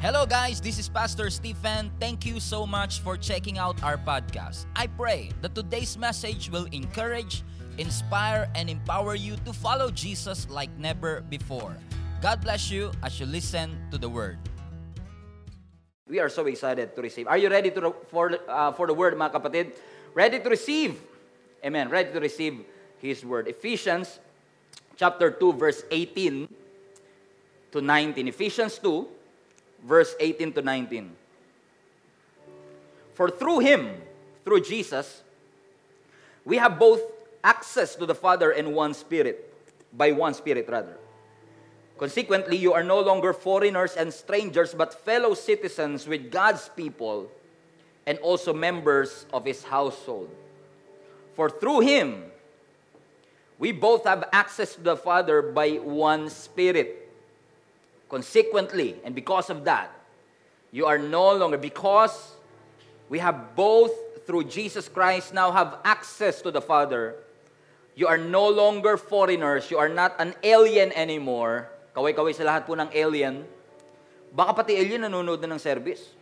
Hello, guys. This is Pastor Stephen. Thank you so much for checking out our podcast. I pray that today's message will encourage, inspire, and empower you to follow Jesus like never before. God bless you as you listen to the word. We are so excited to receive. Are you ready to, for, uh, for the word, mga kapatid? Ready to receive. Amen. Ready to receive His word. Ephesians chapter 2, verse 18 to 19. Ephesians 2, verse 18 to 19. For through Him, through Jesus, we have both access to the Father and one Spirit, by one Spirit rather. Consequently, you are no longer foreigners and strangers, but fellow citizens with God's people and also members of His household. For through Him, we both have access to the Father by one Spirit. Consequently, and because of that, you are no longer, because we have both through Jesus Christ now have access to the Father, you are no longer foreigners, you are not an alien anymore. Kaway-kaway sa lahat po ng alien. Baka pati alien nanonood na ng service.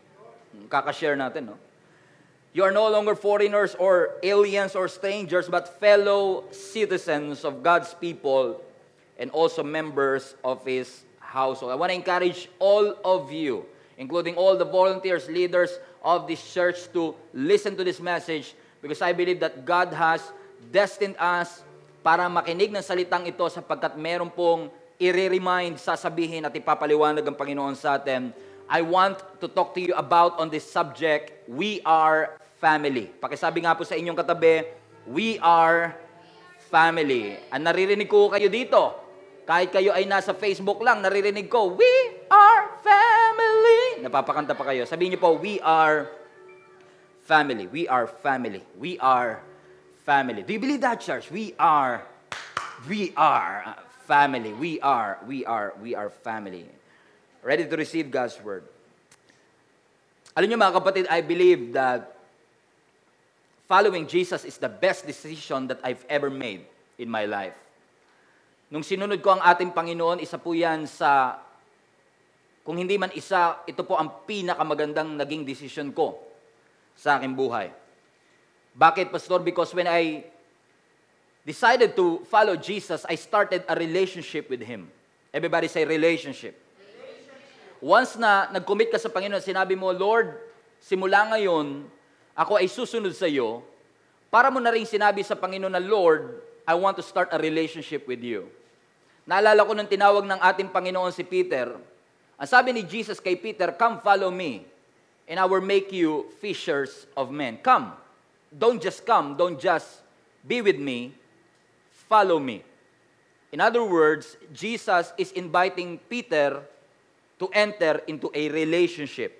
Kakashare natin, no? You are no longer foreigners or aliens or strangers, but fellow citizens of God's people and also members of His household. I want to encourage all of you, including all the volunteers, leaders of this church, to listen to this message because I believe that God has destined us para makinig ng salitang ito sapagkat meron pong i-remind, sasabihin at ipapaliwanag ang Panginoon sa atin. I want to talk to you about on this subject, we are family. Pakisabi nga po sa inyong katabi, we are family. Ang naririnig ko kayo dito, kahit kayo ay nasa Facebook lang, naririnig ko, we are family. Napapakanta pa kayo. Sabihin niyo po, we are family. We are family. We are family. Do you believe that, church? We are, we are family. We are, we are, we are family. Ready to receive God's word. Alam niyo mga kapatid, I believe that following Jesus is the best decision that I've ever made in my life. Nung sinunod ko ang ating Panginoon, isa po yan sa, kung hindi man isa, ito po ang pinakamagandang naging decision ko sa aking buhay. Bakit, Pastor? Because when I decided to follow Jesus, I started a relationship with Him. Everybody say relationship. Once na nag-commit ka sa Panginoon, sinabi mo, Lord, simula ngayon, ako ay susunod sa iyo, para mo na rin sinabi sa Panginoon na, Lord, I want to start a relationship with you. Naalala ko nung tinawag ng ating Panginoon si Peter, ang sabi ni Jesus kay Peter, Come follow me, and I will make you fishers of men. Come. Don't just come, don't just be with me, follow me. In other words, Jesus is inviting Peter to enter into a relationship.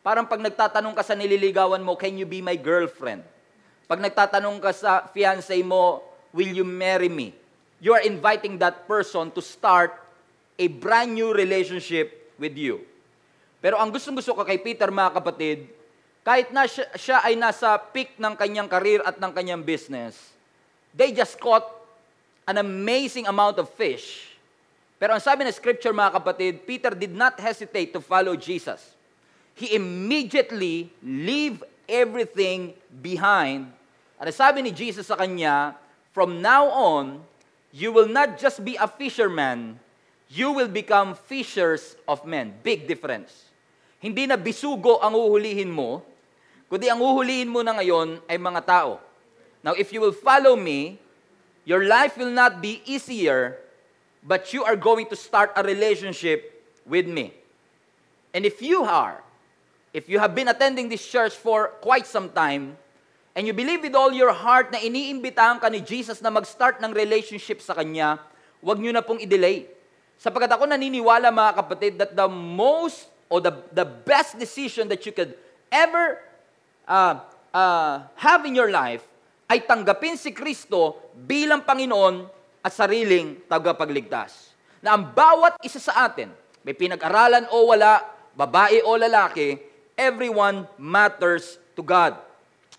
Parang pag nagtatanong ka sa nililigawan mo, can you be my girlfriend? Pag nagtatanong ka sa fiancé mo, will you marry me? You are inviting that person to start a brand new relationship with you. Pero ang gustong-gusto ko kay Peter, mga kapatid, kahit na siya, siya ay nasa peak ng kanyang career at ng kanyang business, they just caught an amazing amount of fish. Pero ang sabi ng scripture, mga kapatid, Peter did not hesitate to follow Jesus. He immediately leave everything behind. At sabi ni Jesus sa kanya, from now on, you will not just be a fisherman, you will become fishers of men. Big difference. Hindi na bisugo ang uhulihin mo, kundi ang uhulihin mo na ngayon ay mga tao. Now, if you will follow me, your life will not be easier, but you are going to start a relationship with me. And if you are, if you have been attending this church for quite some time, and you believe with all your heart na iniimbitahan ka ni Jesus na mag-start ng relationship sa Kanya, huwag nyo na pong i-delay. Sapagkat ako naniniwala mga kapatid that the most or the, the best decision that you could ever uh, uh, have in your life ay tanggapin si Kristo bilang Panginoon at sariling tagapagligtas. Na ang bawat isa sa atin, may pinag-aralan o wala, babae o lalaki, everyone matters to God.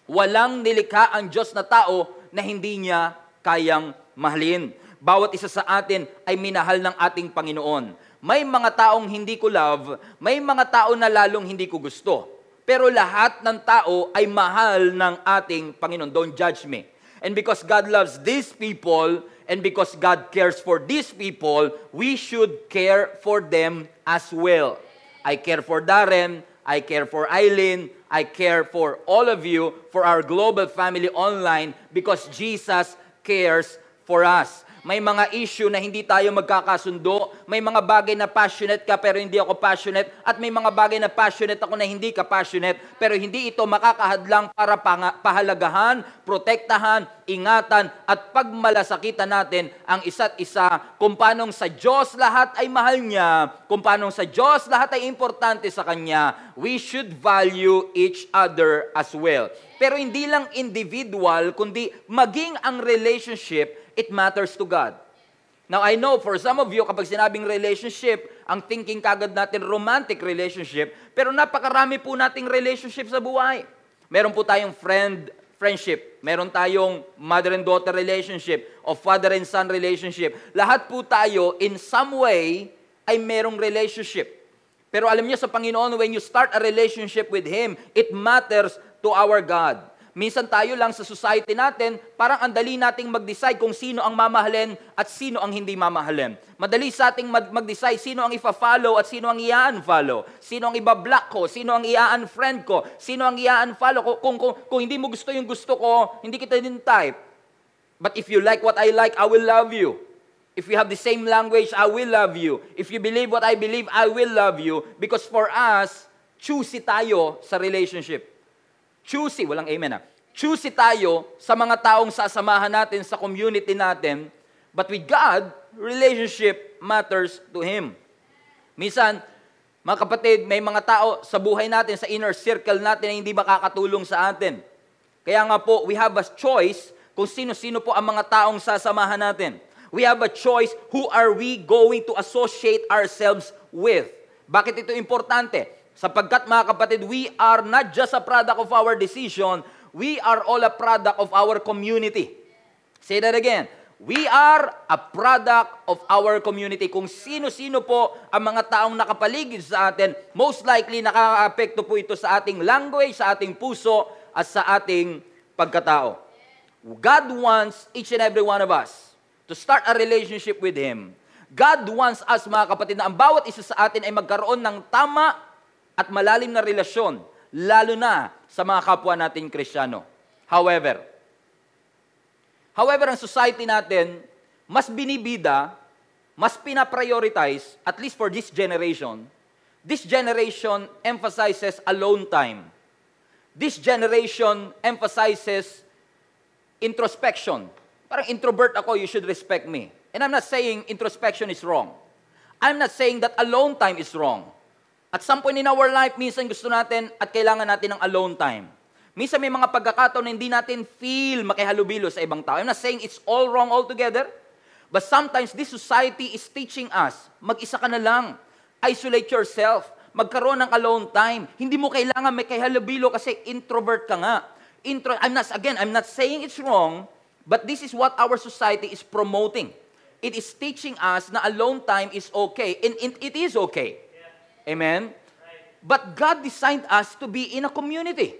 Walang nilikha ang Diyos na tao na hindi niya kayang mahalin. Bawat isa sa atin ay minahal ng ating Panginoon. may mga taong hindi ko love, may mga tao na lalong hindi ko gusto. Pero lahat ng tao ay mahal ng ating Panginoon. Don't judge me. And because God loves these people, and because God cares for these people, we should care for them as well. I care for Darren, I care for Eileen, I care for all of you, for our global family online, because Jesus cares for us may mga issue na hindi tayo magkakasundo, may mga bagay na passionate ka pero hindi ako passionate, at may mga bagay na passionate ako na hindi ka passionate, pero hindi ito makakahadlang para pahalagahan, protektahan, ingatan, at pagmalasakitan natin ang isa't isa kung paanong sa Diyos lahat ay mahal niya, kung paanong sa Diyos lahat ay importante sa Kanya, we should value each other as well. Pero hindi lang individual, kundi maging ang relationship it matters to God. Now, I know for some of you, kapag sinabing relationship, ang thinking kagad natin romantic relationship, pero napakarami po nating relationship sa buhay. Meron po tayong friend, friendship. Meron tayong mother and daughter relationship o father and son relationship. Lahat po tayo, in some way, ay merong relationship. Pero alam niyo sa Panginoon, when you start a relationship with Him, it matters to our God. Minsan tayo lang sa society natin, parang ang dali nating mag-decide kung sino ang mamahalin at sino ang hindi mamahalin. Madali sa ating mag-decide sino ang ifa-follow at sino ang i-unfollow. Sino ang iba-block ko, sino ang i-unfriend ko, sino ang i-unfollow ko. Kung, kung, kung hindi mo gusto yung gusto ko, hindi kita din type. But if you like what I like, I will love you. If you have the same language, I will love you. If you believe what I believe, I will love you. Because for us, choosy tayo sa relationship. Choosy, walang amen ah. Choosy tayo sa mga taong sasamahan natin sa community natin, but with God, relationship matters to Him. Minsan, mga kapatid, may mga tao sa buhay natin, sa inner circle natin na hindi makakatulong sa atin. Kaya nga po, we have a choice kung sino-sino po ang mga taong sasamahan natin. We have a choice who are we going to associate ourselves with. Bakit ito importante? Sapagkat mga kapatid, we are not just a product of our decision, we are all a product of our community. Say that again. We are a product of our community. Kung sino-sino po ang mga taong nakapaligid sa atin, most likely nakaka-apekto po ito sa ating language, sa ating puso, at sa ating pagkatao. God wants each and every one of us to start a relationship with Him. God wants us, mga kapatid, na ang bawat isa sa atin ay magkaroon ng tama at malalim na relasyon, lalo na sa mga kapwa nating Kristiyano. However, however, ang society natin, mas binibida, mas pinaprioritize, at least for this generation, this generation emphasizes alone time. This generation emphasizes introspection. Parang introvert ako, you should respect me. And I'm not saying introspection is wrong. I'm not saying that alone time is wrong. At some point in our life, minsan gusto natin at kailangan natin ng alone time. Minsan may mga pagkakataon na hindi natin feel makihalubilo sa ibang tao. I'm not saying it's all wrong altogether, but sometimes this society is teaching us, mag-isa ka na lang, isolate yourself, magkaroon ng alone time. Hindi mo kailangan may kihalubilo kasi introvert ka nga. Intro, I'm not, again, I'm not saying it's wrong, but this is what our society is promoting. It is teaching us na alone time is okay, and it is okay. Amen? But God designed us to be in a community.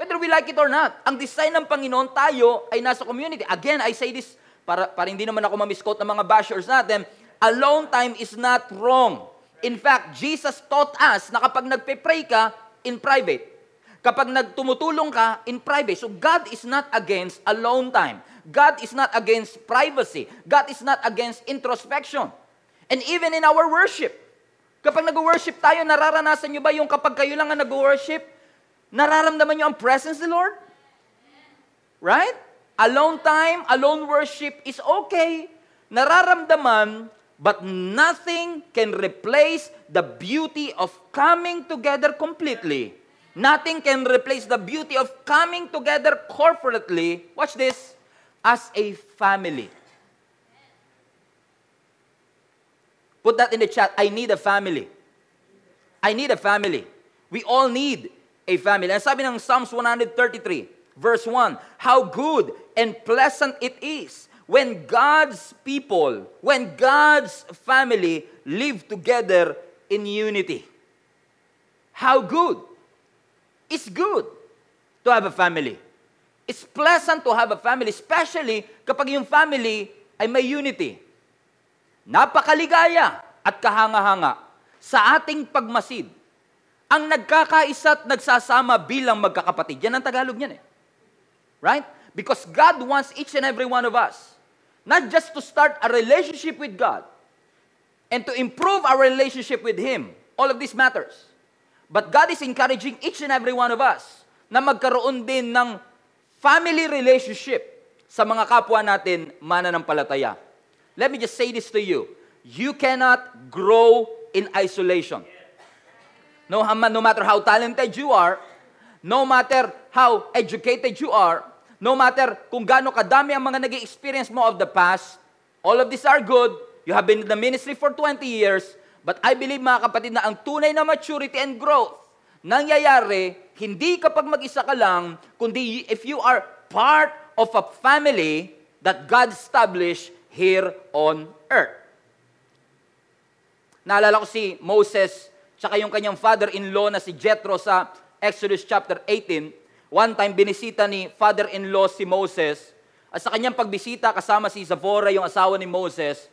Whether we like it or not. Ang design ng Panginoon, tayo ay nasa community. Again, I say this, para, para hindi naman ako mamisquote ng mga bashers natin, alone time is not wrong. In fact, Jesus taught us na kapag nagpe-pray ka, in private. Kapag nagtumutulong ka, in private. So God is not against alone time. God is not against privacy. God is not against introspection. And even in our worship, Kapag nag-worship tayo, nararanasan nyo ba yung kapag kayo lang ang nag-worship, nararamdaman nyo ang presence of the Lord? Right? Alone time, alone worship is okay. Nararamdaman, but nothing can replace the beauty of coming together completely. Nothing can replace the beauty of coming together corporately. Watch this. As a family. Put that in the chat. I need a family. I need a family. We all need a family. And sabi ng Psalms 133, verse 1, How good and pleasant it is when God's people, when God's family live together in unity. How good? It's good to have a family. It's pleasant to have a family, especially kapag yung family ay may unity. Napakaligaya at kahanga-hanga sa ating pagmasid. Ang nagkakaisa at nagsasama bilang magkakapatid. Yan ang Tagalog niyan eh. Right? Because God wants each and every one of us not just to start a relationship with God and to improve our relationship with Him. All of this matters. But God is encouraging each and every one of us na magkaroon din ng family relationship sa mga kapwa natin mananampalataya. Let me just say this to you. You cannot grow in isolation. No, no matter how talented you are, no matter how educated you are, no matter kung gaano kadami ang mga nag experience mo of the past, all of these are good. You have been in the ministry for 20 years, but I believe mga kapatid na ang tunay na maturity and growth nangyayari hindi kapag mag-isa ka lang, kundi if you are part of a family that God established here on earth. Naalala ko si Moses tsaka yung kanyang father-in-law na si Jethro sa Exodus chapter 18. One time, binisita ni father-in-law si Moses. At sa kanyang pagbisita, kasama si Zipporah, yung asawa ni Moses,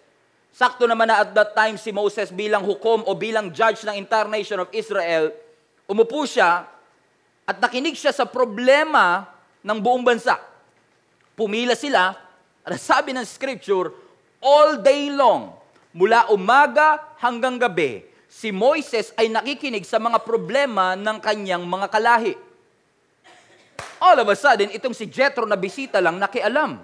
sakto naman na at that time si Moses bilang hukom o bilang judge ng entire nation of Israel, umupo siya at nakinig siya sa problema ng buong bansa. Pumila sila, at sabi ng scripture, all day long, mula umaga hanggang gabi, si Moises ay nakikinig sa mga problema ng kanyang mga kalahi. All of a sudden, itong si Jethro na bisita lang nakialam.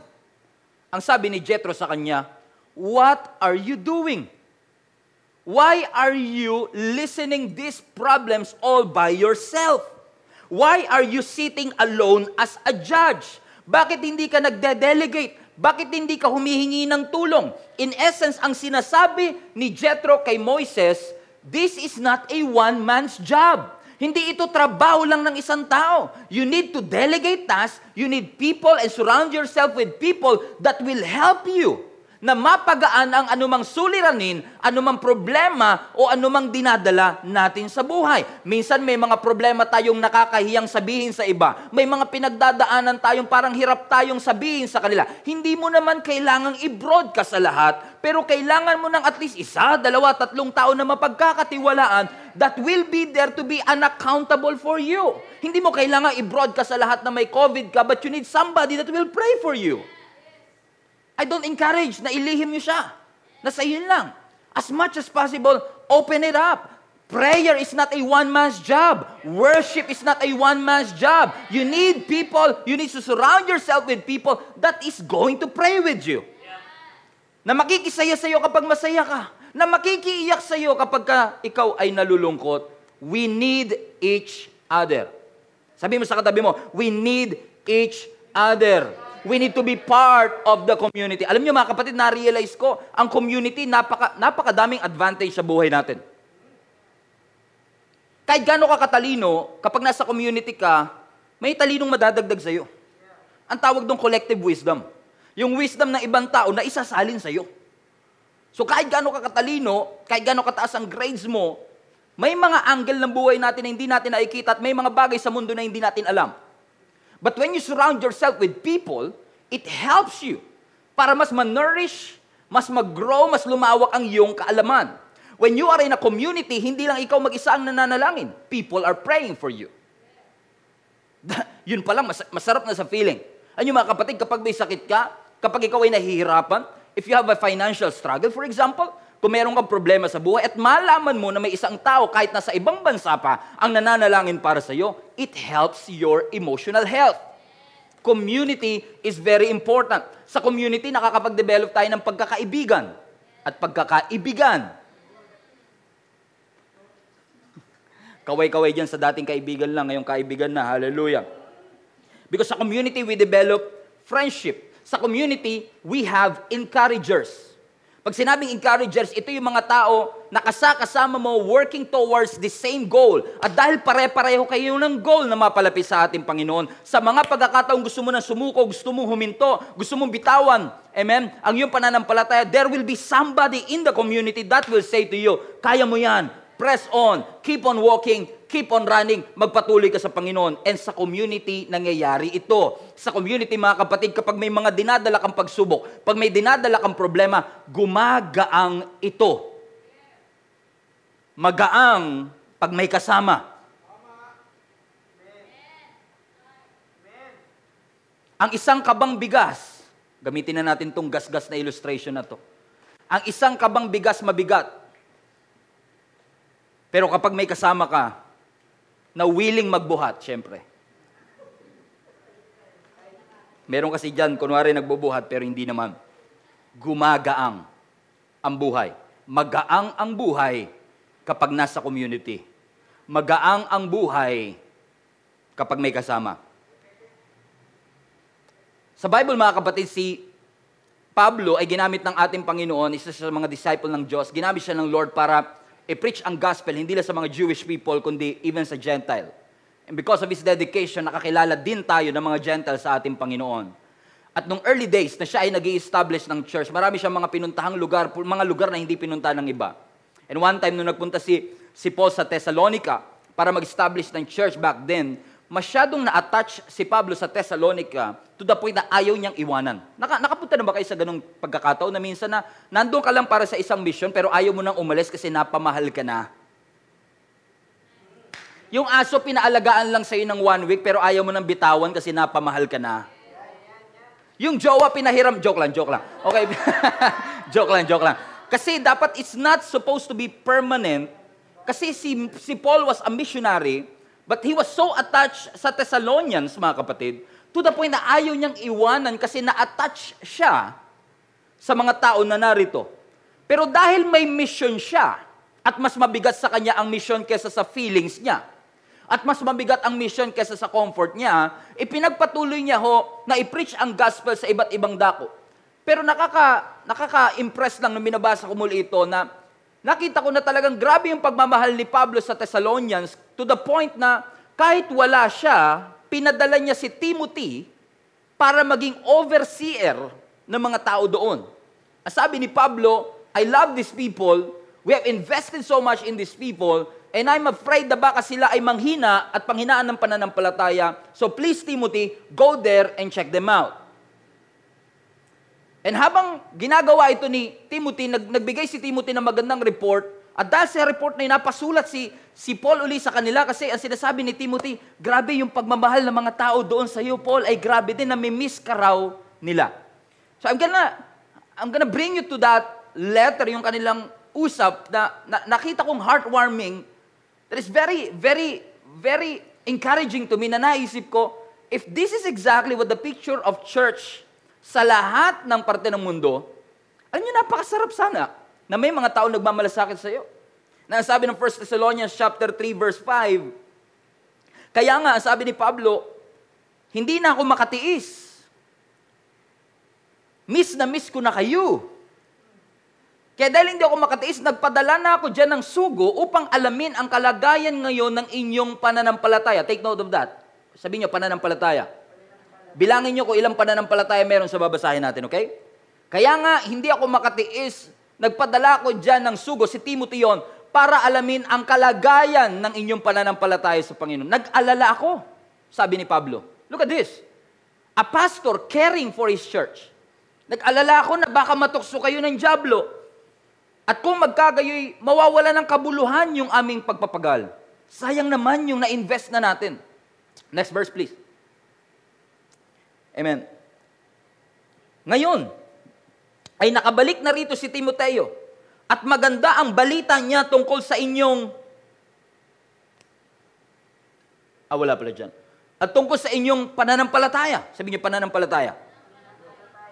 Ang sabi ni Jethro sa kanya, What are you doing? Why are you listening these problems all by yourself? Why are you sitting alone as a judge? Bakit hindi ka nagde-delegate? Bakit hindi ka humihingi ng tulong? In essence, ang sinasabi ni Jethro kay Moises, This is not a one-man's job. Hindi ito trabaho lang ng isang tao. You need to delegate tasks. You need people and surround yourself with people that will help you na mapagaan ang anumang suliranin, anumang problema o anumang dinadala natin sa buhay. Minsan may mga problema tayong nakakahiyang sabihin sa iba. May mga pinagdadaanan tayong parang hirap tayong sabihin sa kanila. Hindi mo naman kailangang i-broadcast sa lahat, pero kailangan mo ng at least isa, dalawa, tatlong tao na mapagkakatiwalaan that will be there to be unaccountable for you. Hindi mo kailangan i-broadcast sa lahat na may COVID ka, but you need somebody that will pray for you. I don't encourage na ilihim niyo siya. Nasa iyo lang. As much as possible, open it up. Prayer is not a one-man's job. Worship is not a one-man's job. You need people, you need to surround yourself with people that is going to pray with you. Na makikisaya sa iyo kapag masaya ka. Na makikiiyak sa iyo kapag ka ikaw ay nalulungkot. We need each other. Sabi mo sa katabi mo, we need each other. We need to be part of the community. Alam niyo mga kapatid, na-realize ko, ang community, napaka, napakadaming advantage sa buhay natin. Kahit gano'n ka katalino, kapag nasa community ka, may talinong madadagdag sa'yo. Ang tawag doon collective wisdom. Yung wisdom ng ibang tao na isasalin sa'yo. So kahit gano'n ka katalino, kahit gano'n kataas ang grades mo, may mga angle ng buhay natin na hindi natin nakikita at may mga bagay sa mundo na hindi natin alam. But when you surround yourself with people, it helps you para mas ma-nourish, mas mag-grow, mas lumawak ang iyong kaalaman. When you are in a community, hindi lang ikaw mag-isa ang nananalangin. People are praying for you. Yun pa lang, mas- masarap na sa feeling. Ano mga kapatid, kapag may sakit ka, kapag ikaw ay nahihirapan, if you have a financial struggle, for example, kung meron kang problema sa buhay at malaman mo na may isang tao kahit nasa ibang bansa pa ang nananalangin para sa iyo, it helps your emotional health. Community is very important. Sa community, nakakapag-develop tayo ng pagkakaibigan at pagkakaibigan. Kaway-kaway dyan sa dating kaibigan lang, ngayong kaibigan na. Hallelujah. Because sa community, we develop friendship. Sa community, we have encouragers. Pag sinabing encouragers, ito yung mga tao na kasakasama mo working towards the same goal. At dahil pare-pareho kayo ng goal na mapalapit sa ating Panginoon, sa mga pagkakataong gusto mo na sumuko, gusto mong huminto, gusto mong bitawan, amen, ang iyong pananampalataya, there will be somebody in the community that will say to you, kaya mo yan, press on, keep on walking, keep on running, magpatuloy ka sa Panginoon. And sa community, nangyayari ito. Sa community, mga kapatid, kapag may mga dinadala kang pagsubok, pag may dinadala kang problema, gumagaang ito. Magaang pag may kasama. Ang isang kabang bigas, gamitin na natin tong gasgas na illustration na to. Ang isang kabang bigas mabigat. Pero kapag may kasama ka, na willing magbuhat, syempre. Meron kasi dyan, kunwari nagbubuhat, pero hindi naman. Gumagaang ang buhay. Magaang ang buhay kapag nasa community. Magaang ang buhay kapag may kasama. Sa Bible, mga kapatid, si Pablo ay ginamit ng ating Panginoon, isa sa mga disciple ng Diyos. Ginamit siya ng Lord para i-preach ang gospel hindi lang sa mga Jewish people, kundi even sa Gentile. And because of his dedication, nakakilala din tayo ng mga Gentile sa ating Panginoon. At nung early days na siya ay nag establish ng church, marami siyang mga pinuntahang lugar, mga lugar na hindi pinunta ng iba. And one time, nung nagpunta si, si Paul sa Thessalonica para mag-establish ng church back then, masyadong na-attach si Pablo sa Thessalonica to the point na ayaw niyang iwanan. Naka, nakapunta na ba kayo sa ganong pagkakataon na minsan na nandun ka lang para sa isang mission pero ayaw mo nang umalis kasi napamahal ka na? Yung aso pinaalagaan lang sa'yo ng one week pero ayaw mo nang bitawan kasi napamahal ka na. Yung jowa pinahiram, joke lang, joke lang. Okay, joke lang, joke lang. Kasi dapat it's not supposed to be permanent kasi si, si Paul was a missionary But he was so attached sa Thessalonians, mga kapatid, to the point na ayaw niyang iwanan kasi na-attach siya sa mga tao na narito. Pero dahil may mission siya, at mas mabigat sa kanya ang mission kesa sa feelings niya, at mas mabigat ang mission kesa sa comfort niya, ipinagpatuloy niya ho na i-preach ang gospel sa iba't ibang dako. Pero nakaka, nakaka-impress lang nung binabasa ko muli ito na nakita ko na talagang grabe yung pagmamahal ni Pablo sa Thessalonians to the point na kahit wala siya, pinadala niya si Timothy para maging overseer ng mga tao doon. Ang sabi ni Pablo, I love these people, we have invested so much in these people, and I'm afraid na baka sila ay manghina at panghinaan ng pananampalataya. So please, Timothy, go there and check them out. And habang ginagawa ito ni Timothy, nag, nagbigay si Timothy ng magandang report, at dahil sa report na yun, napasulat si, si Paul uli sa kanila kasi ang sinasabi ni Timothy, grabe yung pagmamahal ng mga tao doon sa iyo, Paul, ay grabe din na may miss ka raw nila. So I'm gonna, I'm gonna bring you to that letter, yung kanilang usap na, na nakita kong heartwarming, that is very, very, very encouraging to me na naisip ko, if this is exactly what the picture of church sa lahat ng parte ng mundo, alam niyo, napakasarap sana na may mga tao nagmamalasakit sa iyo. Na sabi ng 1 Thessalonians chapter 3 verse 5, kaya nga, sabi ni Pablo, hindi na ako makatiis. Miss na miss ko na kayo. Kaya dahil hindi ako makatiis, nagpadala na ako dyan ng sugo upang alamin ang kalagayan ngayon ng inyong pananampalataya. Take note of that. Sabi niyo, pananampalataya. Bilangin niyo kung ilang pananampalataya meron sa babasahin natin, okay? Kaya nga, hindi ako makatiis. Nagpadala ko dyan ng sugo, si Timothy yon, para alamin ang kalagayan ng inyong pananampalataya sa Panginoon. Nag-alala ako, sabi ni Pablo. Look at this. A pastor caring for his church. Nag-alala ako na baka matukso kayo ng jablo. At kung magkagayoy, mawawala ng kabuluhan yung aming pagpapagal. Sayang naman yung na-invest na natin. Next verse, please. Amen. Ngayon, ay nakabalik na rito si Timoteo at maganda ang balita niya tungkol sa inyong Ah, wala pala dyan. At tungkol sa inyong pananampalataya. Sabi niyo pananampalataya.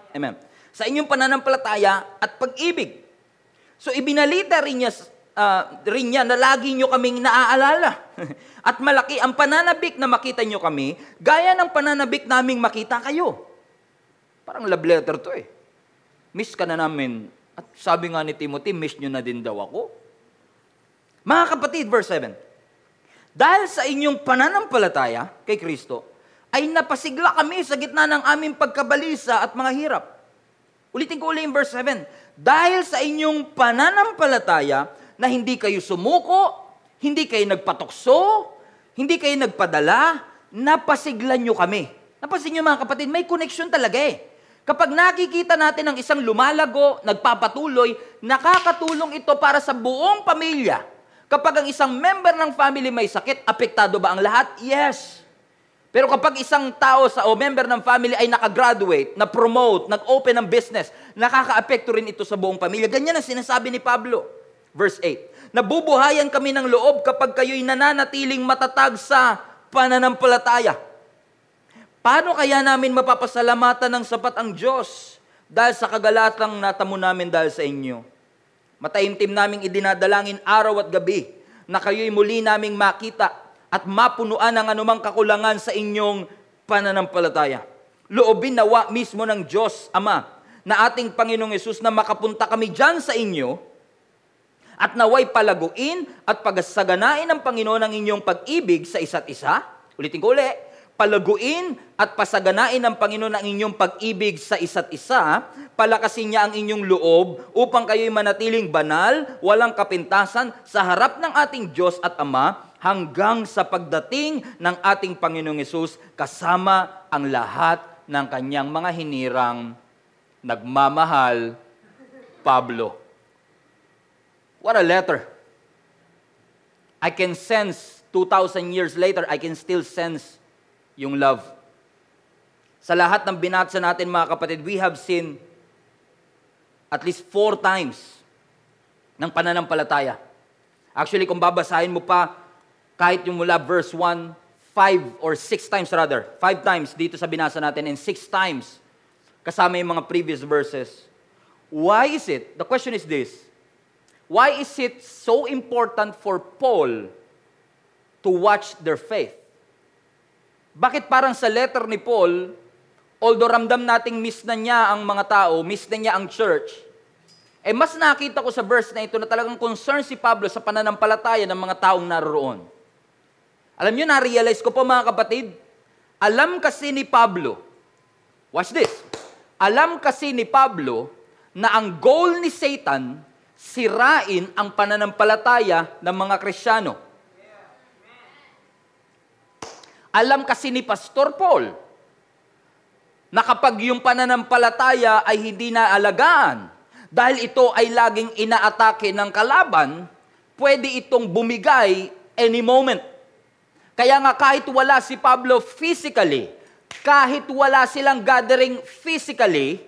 Amen. Sa inyong pananampalataya at pag-ibig. So ibinalita rin niya, uh, rin niya na lagi niyo kaming naaalala. At malaki ang pananabik na makita nyo kami, gaya ng pananabik naming makita kayo. Parang love letter to eh. Miss ka na namin. At sabi nga ni Timothy, miss nyo na din daw ako. Mga kapatid, verse 7. Dahil sa inyong pananampalataya kay Kristo, ay napasigla kami sa gitna ng aming pagkabalisa at mga hirap. Ulitin ko ulit yung verse 7. Dahil sa inyong pananampalataya na hindi kayo sumuko, hindi kayo nagpatukso, hindi kayo nagpadala, napasiglan nyo kami. Napasin nyo mga kapatid, may connection talaga eh. Kapag nakikita natin ang isang lumalago, nagpapatuloy, nakakatulong ito para sa buong pamilya. Kapag ang isang member ng family may sakit, apektado ba ang lahat? Yes. Pero kapag isang tao sa o member ng family ay nakagraduate, na-promote, nag-open ng business, nakaka-apekto rin ito sa buong pamilya. Ganyan ang sinasabi ni Pablo. Verse 8. Nabubuhayan kami ng loob kapag kayo'y nananatiling matatag sa pananampalataya. Paano kaya namin mapapasalamatan ng sapat ang Diyos dahil sa kagalatang natamo namin dahil sa inyo? Mataimtim naming idinadalangin araw at gabi na kayo'y muli naming makita at mapunuan ang anumang kakulangan sa inyong pananampalataya. Loobin nawa mismo ng Diyos, Ama, na ating Panginoong Yesus na makapunta kami dyan sa inyo at naway palaguin at pagasaganain ng Panginoon ang inyong pag-ibig sa isa't isa. Ulitin ko ulit, palaguin at pasaganain ng Panginoon ang inyong pag-ibig sa isa't isa, palakasin niya ang inyong loob upang kayo'y manatiling banal, walang kapintasan sa harap ng ating Diyos at Ama hanggang sa pagdating ng ating Panginoong Yesus kasama ang lahat ng kanyang mga hinirang nagmamahal Pablo. What a letter. I can sense 2,000 years later, I can still sense yung love. Sa lahat ng binatsa natin mga kapatid, we have seen at least four times ng pananampalataya. Actually, kung babasahin mo pa, kahit yung mula verse 1, five or six times rather, five times dito sa binasa natin and six times kasama yung mga previous verses. Why is it? The question is this. Why is it so important for Paul to watch their faith? Bakit parang sa letter ni Paul, although ramdam nating miss na niya ang mga tao, miss na niya ang church, eh mas nakita ko sa verse na ito na talagang concern si Pablo sa pananampalataya ng mga taong naroon. Alam niyo, na-realize ko po mga kapatid, alam kasi ni Pablo, watch this, alam kasi ni Pablo na ang goal ni Satan sirain ang pananampalataya ng mga Krisyano. Alam kasi ni Pastor Paul na kapag yung pananampalataya ay hindi naalagaan, dahil ito ay laging inaatake ng kalaban, pwede itong bumigay any moment. Kaya nga kahit wala si Pablo physically, kahit wala silang gathering physically,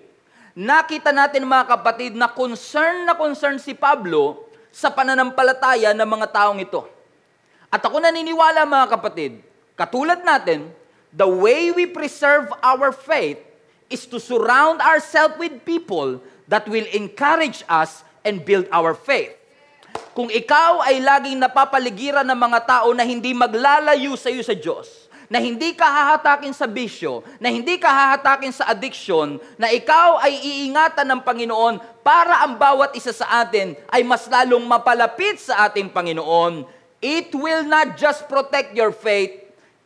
nakita natin mga kapatid na concern na concern si Pablo sa pananampalataya ng mga taong ito. At ako naniniwala mga kapatid, katulad natin, the way we preserve our faith is to surround ourselves with people that will encourage us and build our faith. Kung ikaw ay laging napapaligiran ng mga tao na hindi maglalayo sa iyo sa Diyos, na hindi ka hahatakin sa bisyo, na hindi ka hahatakin sa addiction, na ikaw ay iingatan ng Panginoon para ang bawat isa sa atin ay mas lalong mapalapit sa ating Panginoon, it will not just protect your faith,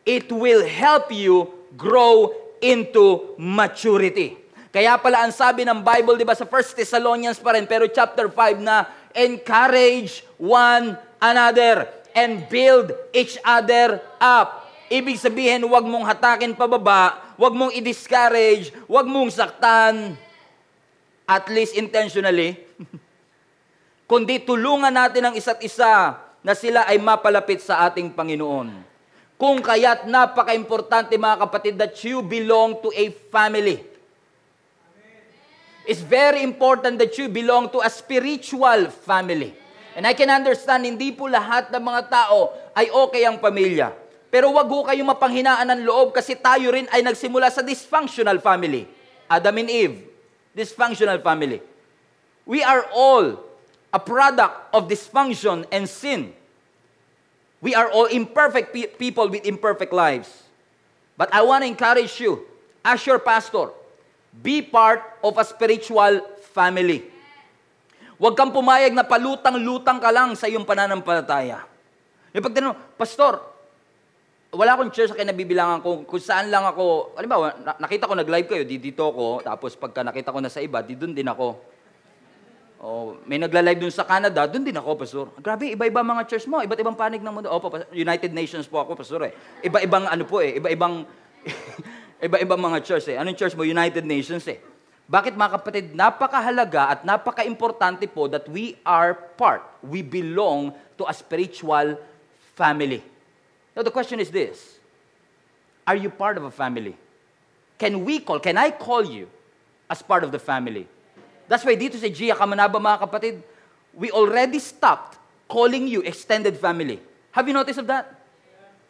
it will help you grow into maturity. Kaya pala ang sabi ng Bible, di ba, sa 1 Thessalonians pa rin, pero chapter 5 na, encourage one another and build each other up. Ibig sabihin, huwag mong hatakin pababa, huwag mong i-discourage, huwag mong saktan, at least intentionally, kundi tulungan natin ang isa't isa na sila ay mapalapit sa ating Panginoon. Kung kaya't napaka-importante mga kapatid that you belong to a family. It's very important that you belong to a spiritual family. And I can understand, hindi po lahat ng mga tao ay okay ang pamilya. Pero wag ho kayong mapanghinaan ng loob kasi tayo rin ay nagsimula sa dysfunctional family. Adam and Eve, dysfunctional family. We are all a product of dysfunction and sin. We are all imperfect pe- people with imperfect lives. But I want to encourage you, as your pastor, be part of a spiritual family. Huwag kang pumayag na palutang-lutang ka lang sa iyong pananampalataya. Yung pag tinanong, Pastor, wala akong church sa kinabibilangan ko, kung saan lang ako, halimbawa, na- nakita ko nag-live kayo, di dito ako, tapos pagka nakita ko na sa iba, di doon din ako. Oh, may nagla-live dun sa Canada, doon din ako, Pastor. Grabe, iba-iba mga church mo, iba't ibang panig ng mundo. Opo, Pastor, United Nations po ako, Pastor eh. Iba-ibang ano po eh, iba-ibang iba-ibang mga church eh. Anong church mo? United Nations eh. Bakit mga kapatid, napakahalaga at napaka-importante po that we are part, we belong to a spiritual family. Now the question is this, are you part of a family? Can we call, can I call you as part of the family? That's why dito sa Gia Kamanaba mga kapatid, we already stopped calling you extended family. Have you noticed of that?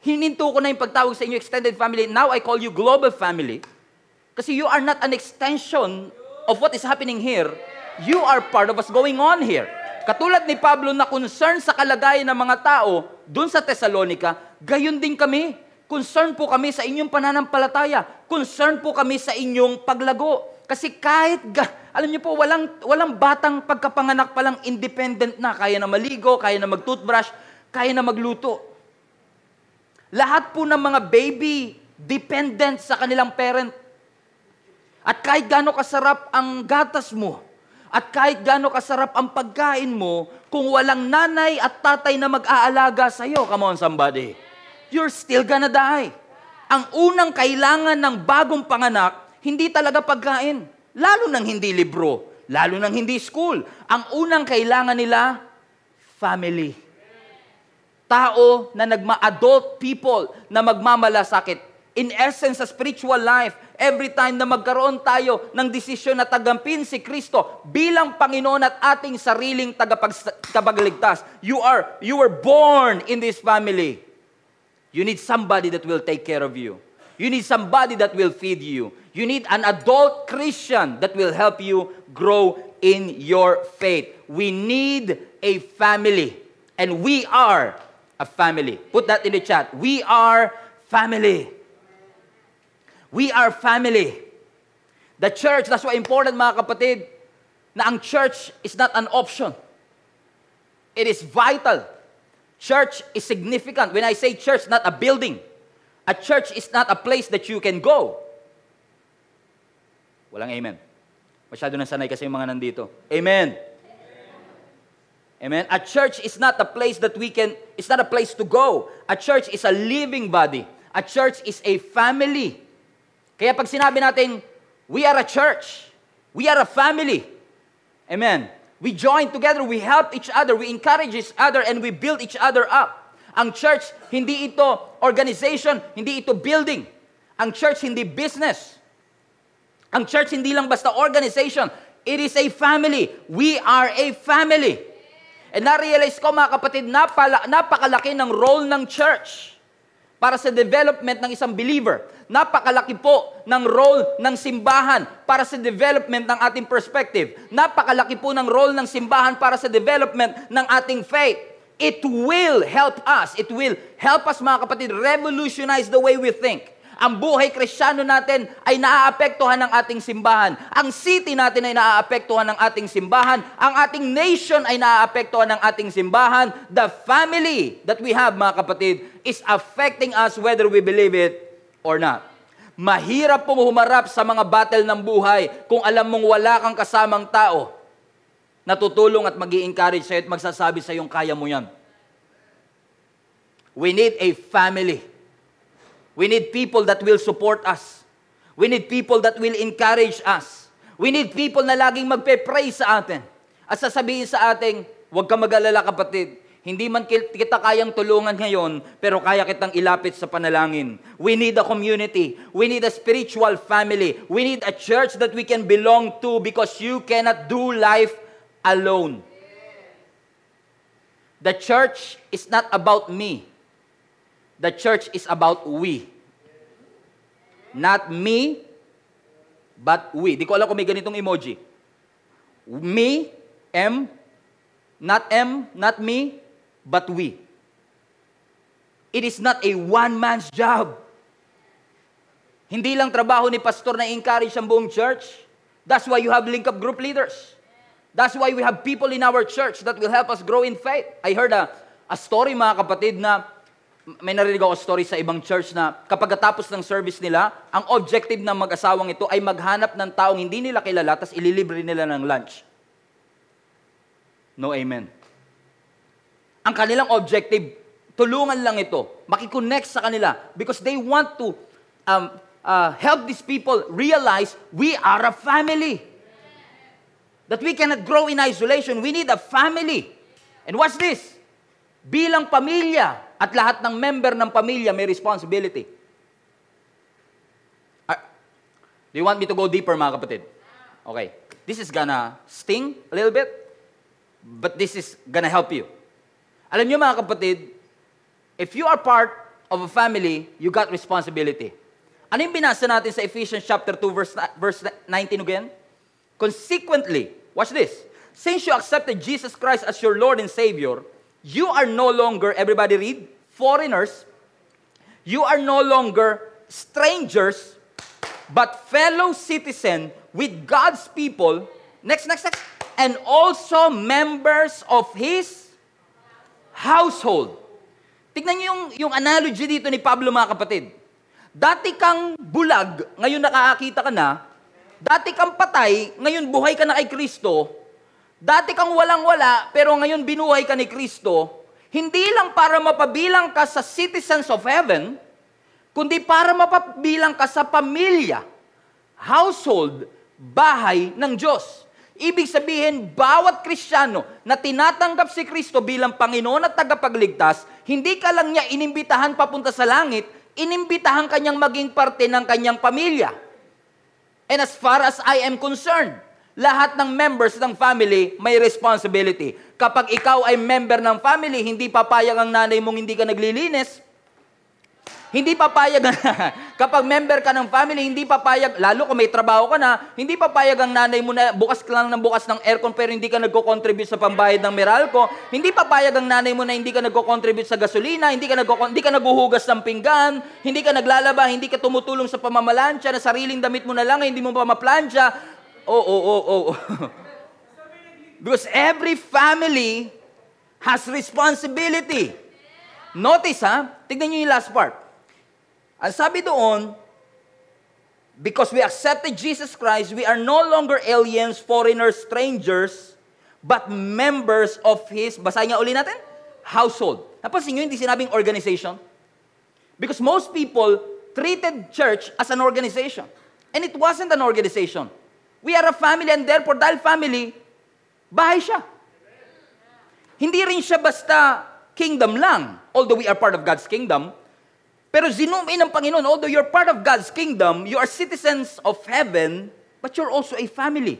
Hininto ko na yung pagtawag sa inyo extended family. Now I call you global family. Kasi you are not an extension of what is happening here. You are part of what's going on here. Katulad ni Pablo na concern sa kalagayan ng mga tao dun sa Thessalonica, gayon din kami. Concern po kami sa inyong pananampalataya. Concern po kami sa inyong paglago. Kasi kahit, ga, alam niyo po, walang, walang batang pagkapanganak pa lang independent na. Kaya na maligo, kaya na mag-toothbrush, kaya na magluto. Lahat po ng mga baby dependent sa kanilang parent. At kahit gaano kasarap ang gatas mo, at kahit gaano kasarap ang pagkain mo, kung walang nanay at tatay na mag-aalaga sa iyo, come on somebody, you're still gonna die. Ang unang kailangan ng bagong panganak, hindi talaga pagkain. Lalo nang hindi libro, lalo nang hindi school. Ang unang kailangan nila, family tao na nagma-adult people na magmamalasakit. In essence, sa spiritual life, every time na magkaroon tayo ng desisyon na tagampin si Kristo bilang Panginoon at ating sariling tagapagligtas, you are, you were born in this family. You need somebody that will take care of you. You need somebody that will feed you. You need an adult Christian that will help you grow in your faith. We need a family. And we are a family. Put that in the chat. We are family. We are family. The church, that's why important mga kapatid, na ang church is not an option. It is vital. Church is significant. When I say church, not a building. A church is not a place that you can go. Walang amen. Masyado na sanay kasi yung mga nandito. Amen. Amen. A church is not a place that we can, it's not a place to go. A church is a living body. A church is a family. Kaya pag sinabi natin, we are a church, we are a family. Amen. We join together, we help each other, we encourage each other, and we build each other up. Ang church, hindi ito organization, hindi ito building. Ang church, hindi business. Ang church, hindi lang basta organization. It is a family. We are a family. And na-realize ko mga kapatid, napala, napakalaki ng role ng church para sa development ng isang believer. Napakalaki po ng role ng simbahan para sa development ng ating perspective. Napakalaki po ng role ng simbahan para sa development ng ating faith. It will help us. It will help us mga kapatid revolutionize the way we think. Ang buhay kristyano natin ay naaapektuhan ng ating simbahan. Ang city natin ay naaapektuhan ng ating simbahan. Ang ating nation ay naaapektuhan ng ating simbahan. The family that we have, mga kapatid, is affecting us whether we believe it or not. Mahirap pong humarap sa mga battle ng buhay kung alam mong wala kang kasamang tao na tutulong at mag encourage sa'yo at magsasabi sa iyong kaya mo yan. We need a family. We need people that will support us. We need people that will encourage us. We need people na laging magpe-pray sa atin. At sasabihin sa ating, huwag ka mag-alala kapatid, hindi man kita kayang tulungan ngayon, pero kaya kitang ilapit sa panalangin. We need a community. We need a spiritual family. We need a church that we can belong to because you cannot do life alone. The church is not about me. The church is about we. Not me, but we. Di ko alam kung may ganitong emoji. Me, M, not M, not me, but we. It is not a one-man's job. Hindi lang trabaho ni pastor na encourage ang buong church. That's why you have link-up group leaders. That's why we have people in our church that will help us grow in faith. I heard a, a story mga kapatid na may narinig ako story sa ibang church na kapag tapos ng service nila, ang objective ng mag-asawang ito ay maghanap ng taong hindi nila kilala tapos ililibre nila ng lunch. No amen. Ang kanilang objective, tulungan lang ito. Makikonnect sa kanila because they want to um, uh, help these people realize we are a family. That we cannot grow in isolation. We need a family. And what's this? Bilang pamilya at lahat ng member ng pamilya may responsibility. Ah, do you want me to go deeper mga kapatid? Okay. This is gonna sting a little bit, but this is gonna help you. Alam niyo mga kapatid, if you are part of a family, you got responsibility. Ano yung binasa natin sa Ephesians chapter 2 verse, verse 19 again? Consequently, watch this. Since you accepted Jesus Christ as your Lord and Savior, you are no longer, everybody read, foreigners. You are no longer strangers, but fellow citizen with God's people. Next, next, next. And also members of His household. Tignan niyo yung, yung analogy dito ni Pablo mga kapatid. Dati kang bulag, ngayon nakakakita ka na. Dati kang patay, ngayon buhay ka na kay Kristo. Dati kang walang-wala, pero ngayon binuhay ka ni Kristo. Hindi lang para mapabilang ka sa citizens of heaven, kundi para mapabilang ka sa pamilya, household, bahay ng Diyos. Ibig sabihin, bawat Kristiyano na tinatanggap si Kristo bilang Panginoon at tagapagligtas, hindi ka lang niya inimbitahan papunta sa langit, inimbitahan kanyang maging parte ng kanyang pamilya. And as far as I am concerned, lahat ng members ng family may responsibility. Kapag ikaw ay member ng family, hindi papayag ang nanay mong hindi ka naglilinis, hindi papayag kapag member ka ng family, hindi papayag, lalo kung may trabaho ka na, hindi papayag ang nanay mo na bukas ka lang ng bukas ng aircon pero hindi ka nagko-contribute sa pambayad ng Meralco. Hindi papayag ang nanay mo na hindi ka nagko-contribute sa gasolina, hindi ka, nagko- hindi ka naghuhugas ng pinggan, hindi ka naglalaba, hindi ka tumutulong sa pamamalansya, na sariling damit mo na lang, hindi mo pa maplansya. Oo, oo, oo, oo. Because every family has responsibility. Notice ha, tignan niyo yung last part. Ang sabi doon, because we accepted Jesus Christ, we are no longer aliens, foreigners, strangers, but members of His, basahin niya uli natin, household. Napansin niyo, hindi sinabing organization. Because most people treated church as an organization. And it wasn't an organization. We are a family and therefore, dahil family, bahay siya. Hindi rin siya basta kingdom lang. Although we are part of God's kingdom, pero zoom in ng Panginoon, although you're part of God's kingdom, you are citizens of heaven, but you're also a family.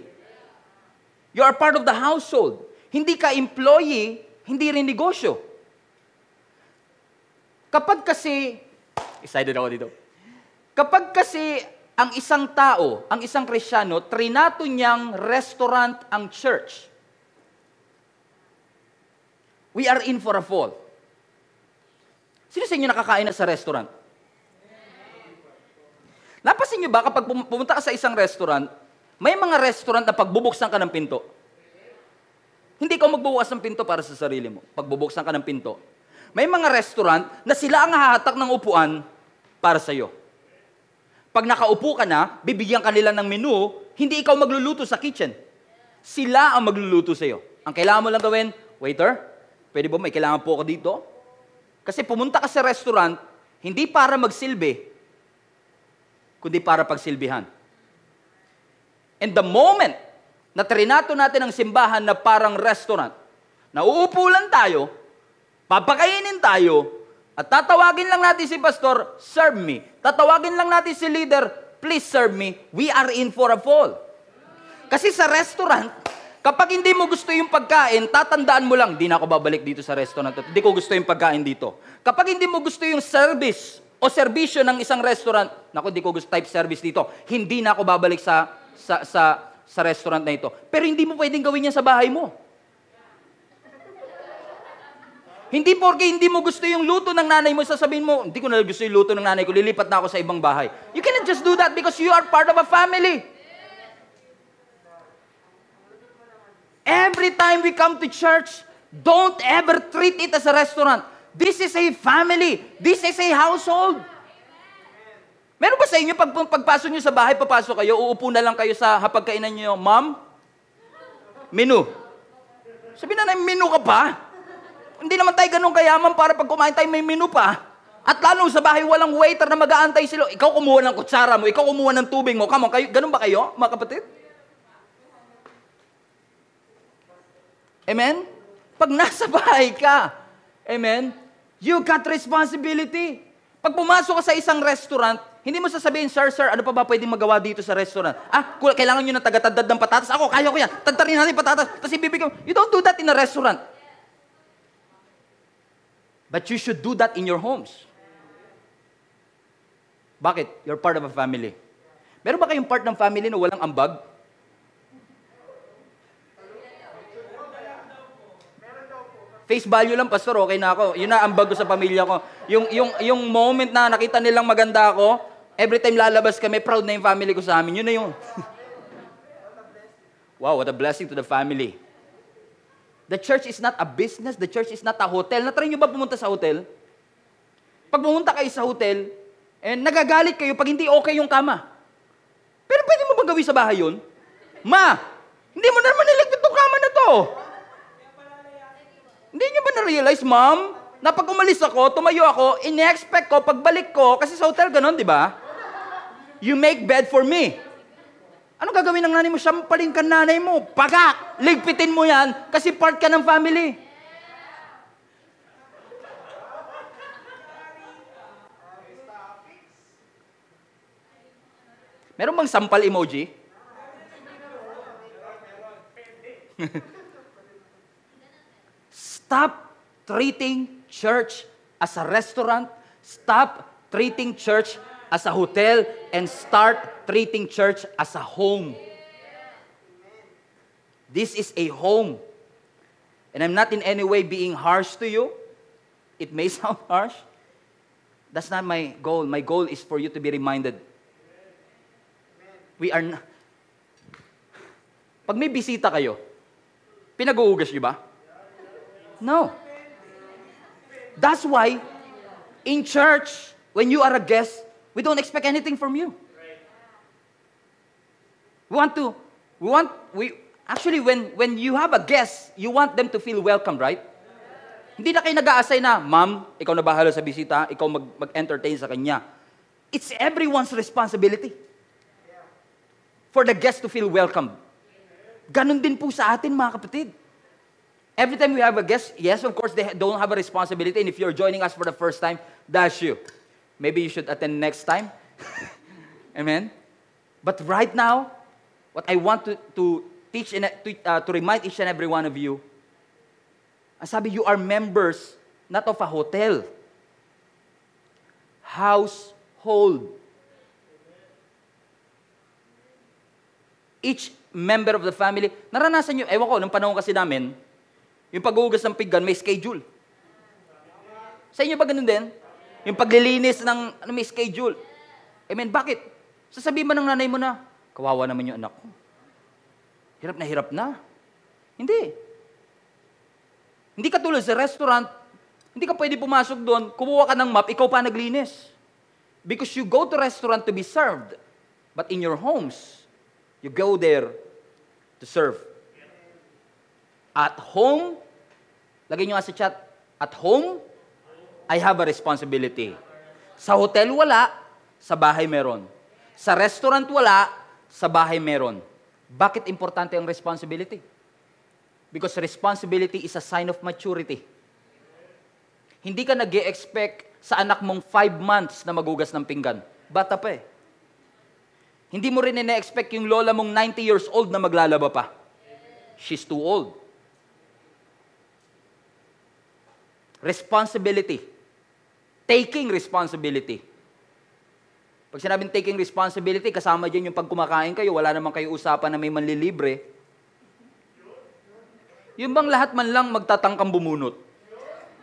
You are part of the household. Hindi ka employee, hindi rin negosyo. Kapag kasi, excited ako dito. Kapag kasi ang isang tao, ang isang krisyano, trinato niyang restaurant ang church, we are in for a fall. Sino sa inyo nakakain na sa restaurant? Napasin nyo ba kapag pumunta ka sa isang restaurant, may mga restaurant na pagbubuksan ka ng pinto. Hindi ka magbubukas ng pinto para sa sarili mo. Pagbubuksan ka ng pinto. May mga restaurant na sila ang hahatak ng upuan para sa iyo. Pag nakaupo ka na, bibigyan ka nila ng menu, hindi ikaw magluluto sa kitchen. Sila ang magluluto sa iyo. Ang kailangan mo lang gawin, waiter, pwede ba may kailangan po ako dito? Kasi pumunta ka sa restaurant, hindi para magsilbi, kundi para pagsilbihan. And the moment na trinato natin ang simbahan na parang restaurant, nauupo lang tayo, papakainin tayo, at tatawagin lang natin si pastor, serve me. Tatawagin lang natin si leader, please serve me. We are in for a fall. Kasi sa restaurant, Kapag hindi mo gusto yung pagkain, tatandaan mo lang, di na ako babalik dito sa restaurant. Hindi ko gusto yung pagkain dito. Kapag hindi mo gusto yung service o serbisyo ng isang restaurant, nako, di ko gusto type service dito. Hindi na ako babalik sa, sa, sa, sa restaurant na ito. Pero hindi mo pwedeng gawin yan sa bahay mo. Hindi porke hindi mo gusto yung luto ng nanay mo, sasabihin mo, hindi ko na gusto yung luto ng nanay ko, lilipat na ako sa ibang bahay. You cannot just do that because you are part of a family. Every time we come to church, don't ever treat it as a restaurant. This is a family. This is a household. Meron ba sa inyo, pag, pagpasok nyo sa bahay, papasok kayo, uupo na lang kayo sa hapagkainan nyo, Ma'am, menu. Sabi na na, menu ka pa? Hindi naman tayo ganun kayaman para pag kumain tayo may menu pa. At lalo sa bahay, walang waiter na mag-aantay sila. Ikaw kumuha ng kutsara mo, ikaw kumuha ng tubig mo. Come on, kayo, ganun ba kayo, mga kapatid? Amen? Pag nasa bahay ka, amen, you got responsibility. Pag pumasok ka sa isang restaurant, hindi mo sasabihin, Sir, sir, ano pa ba pwedeng magawa dito sa restaurant? Ah, kailangan nyo ng tagatadad ng patatas. Ako, kaya ko yan. Tagtarin natin patatas. Tapos ibibigay. You don't do that in a restaurant. But you should do that in your homes. Bakit? You're part of a family. Meron ba kayong part ng family na walang ambag? Face value lang, pastor, okay na ako. Yun na ang bago sa pamilya ko. Yung, yung, yung moment na nakita nilang maganda ako, every time lalabas kami, proud na yung family ko sa amin. Yun na yun. wow, what a blessing to the family. The church is not a business. The church is not a hotel. Natry nyo ba pumunta sa hotel? Pag pumunta kayo sa hotel, eh, nagagalit kayo pag hindi okay yung kama. Pero pwede mo bang gawin sa bahay yun? Ma, hindi mo naman niligpit tong kama na to. Hindi nyo ba na-realize, ma'am, na pag umalis ako, tumayo ako, in-expect ko, pagbalik ko, kasi sa hotel ganon, di ba? You make bed for me. Ano gagawin ng nanay mo? Sampaling ka nanay mo. Paga! Ligpitin mo yan kasi part ka ng family. Meron bang sampal emoji? Stop treating church as a restaurant. Stop treating church as a hotel and start treating church as a home. This is a home. And I'm not in any way being harsh to you. It may sound harsh. That's not my goal. My goal is for you to be reminded. We are not. Pag may bisita kayo, pinag-uugas niyo ba? No. That's why, in church, when you are a guest, we don't expect anything from you. We want to, we want, we, actually, when, when you have a guest, you want them to feel welcome, right? Hindi na kayo nag-a-assign na, Ma'am, ikaw na bahala sa bisita, ikaw mag, mag-entertain sa kanya. It's everyone's responsibility for the guest to feel welcome. Ganon din po sa atin, mga kapatid. Every time we have a guest, yes, of course, they don't have a responsibility. And if you're joining us for the first time, that's you. Maybe you should attend next time. Amen? But right now, what I want to, to teach and to, uh, to remind each and every one of you, ang sabi, you are members not of a hotel, household. Each member of the family, naranasan nyo, ewan ko, nung panahon kasi namin, yung paghugas ng pinggan, may schedule. Sa inyo ba ganun din? Yung paglilinis ng, ano, may schedule. Amen, bakit? Sasabihin mo ng nanay mo na, kawawa naman yung anak ko. Hirap na hirap na. Hindi. Hindi ka tulad sa restaurant, hindi ka pwede pumasok doon, kumuha ka ng map, ikaw pa naglinis. Because you go to restaurant to be served. But in your homes, you go there to serve. At home, lagay nyo nga sa chat, at home, I have a responsibility. Sa hotel, wala. Sa bahay, meron. Sa restaurant, wala. Sa bahay, meron. Bakit importante ang responsibility? Because responsibility is a sign of maturity. Hindi ka nag expect sa anak mong five months na magugas ng pinggan. Bata pa eh. Hindi mo rin ina-expect yung lola mong 90 years old na maglalaba pa. She's too old. Responsibility. Taking responsibility. Pag sinabing taking responsibility, kasama dyan yung pag kumakain kayo, wala naman kayo usapan na may manlilibre. Yung bang lahat man lang magtatangkang bumunot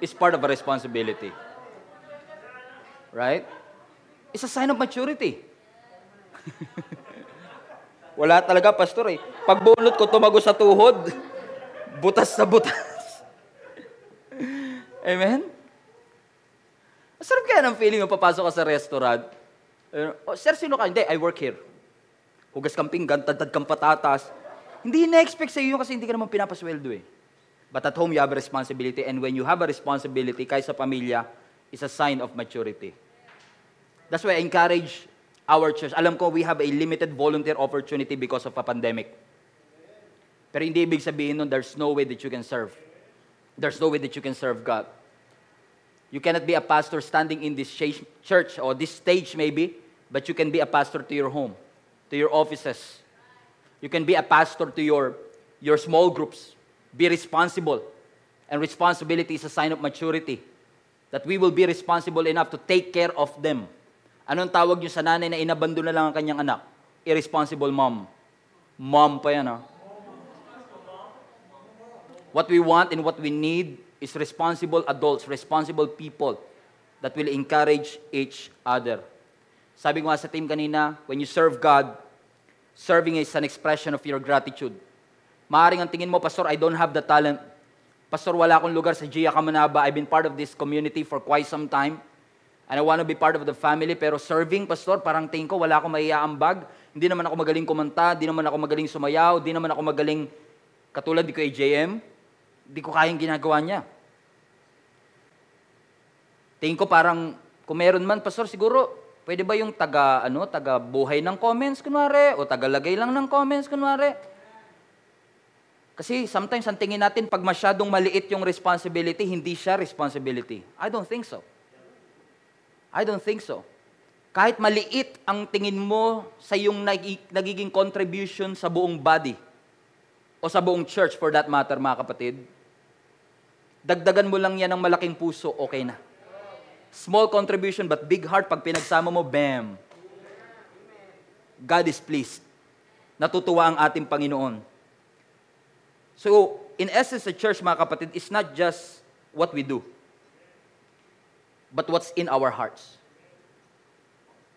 is part of a responsibility. Right? It's a sign of maturity. wala talaga, pastor eh. Pag bunot ko tumago sa tuhod, butas sa butas. Amen? Masarap kaya ng feeling mo papasok ka sa restaurant. Uh, oh, sir, sino ka? Hindi, I work here. Hugas kang pinggan, tadtad kang patatas. Hindi na-expect sa iyo kasi hindi ka naman pinapasweldo eh. But at home, you have a responsibility. And when you have a responsibility, kahit sa pamilya, is a sign of maturity. That's why I encourage our church. Alam ko, we have a limited volunteer opportunity because of a pandemic. Pero hindi ibig sabihin nun, there's no way that you can serve. There's no way that you can serve God. You cannot be a pastor standing in this church or this stage maybe, but you can be a pastor to your home, to your offices. You can be a pastor to your, your small groups. Be responsible. And responsibility is a sign of maturity. That we will be responsible enough to take care of them. Anong tawag nyo sa nanay na inabando na lang ang kanyang anak? Irresponsible mom. Mom pa yan, ha? What we want and what we need is responsible adults, responsible people that will encourage each other. Sabi ko nga sa team kanina, when you serve God, serving is an expression of your gratitude. Maaring ang tingin mo, Pastor, I don't have the talent. Pastor, wala akong lugar sa Gia Kamanaba. I've been part of this community for quite some time. And I want to be part of the family. Pero serving, Pastor, parang tingin ko, wala akong maiaambag. Hindi naman ako magaling kumanta. Hindi naman ako magaling sumayaw. Hindi naman ako magaling, katulad ko AJM. Hindi ko kayang ginagawa niya. Tingin ko parang, kung meron man, Pastor, siguro, pwede ba yung taga, ano, taga buhay ng comments, kunwari, o taga lagay lang ng comments, kunwari. Kasi sometimes ang tingin natin, pag masyadong maliit yung responsibility, hindi siya responsibility. I don't think so. I don't think so. Kahit maliit ang tingin mo sa yung nagiging contribution sa buong body, o sa buong church for that matter, mga kapatid, dagdagan mo lang yan ng malaking puso, okay na. Small contribution but big heart, pag pinagsama mo, bam. God is pleased. Natutuwa ang ating Panginoon. So, in essence, the church, mga kapatid, is not just what we do, but what's in our hearts.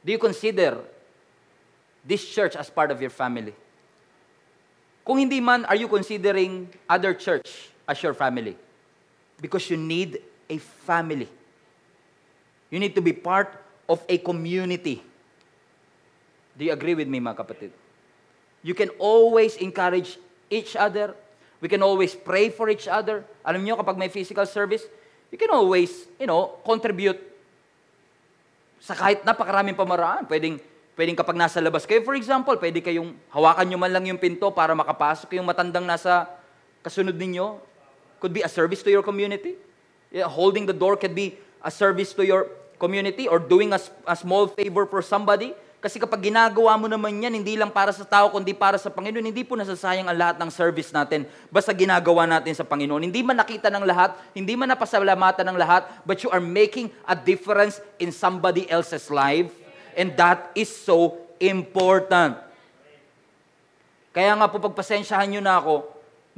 Do you consider this church as part of your family? Kung hindi man, are you considering other church as your family? Because you need a family. You need to be part of a community. Do you agree with me, mga kapatid? You can always encourage each other. We can always pray for each other. Alam niyo, kapag may physical service, you can always, you know, contribute sa kahit napakaraming pamaraan. Pwedeng, pwedeng kapag nasa labas kayo, for example, pwede kayong hawakan nyo man lang yung pinto para makapasok yung matandang nasa kasunod ninyo. Could be a service to your community. Yeah, holding the door could be a service to your community or doing a, a small favor for somebody. Kasi kapag ginagawa mo naman yan, hindi lang para sa tao, kundi para sa Panginoon, hindi po nasasayang ang lahat ng service natin. Basta ginagawa natin sa Panginoon. Hindi man nakita ng lahat, hindi man napasalamatan ng lahat, but you are making a difference in somebody else's life. And that is so important. Kaya nga po pagpasensyahan nyo na ako,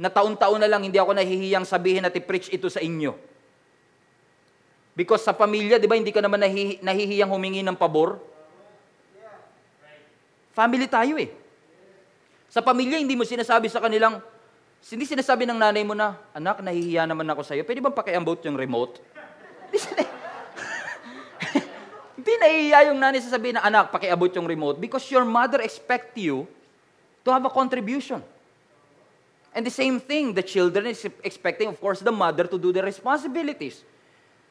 na taon-taon na lang hindi ako nahihiyang sabihin at i-preach ito sa inyo. Because sa pamilya, di ba, hindi ka naman nahihi- nahihiyang humingi ng pabor? Family tayo eh. Sa pamilya, hindi mo sinasabi sa kanilang, hindi sinasabi ng nanay mo na, anak, nahihiya naman ako sa'yo. Pwede bang pakiambot yung remote? Sina- Hindi nahihiya yung nanay sasabihin na, anak, pakiabot yung remote because your mother expect you to have a contribution. And the same thing, the children is expecting, of course, the mother to do the responsibilities.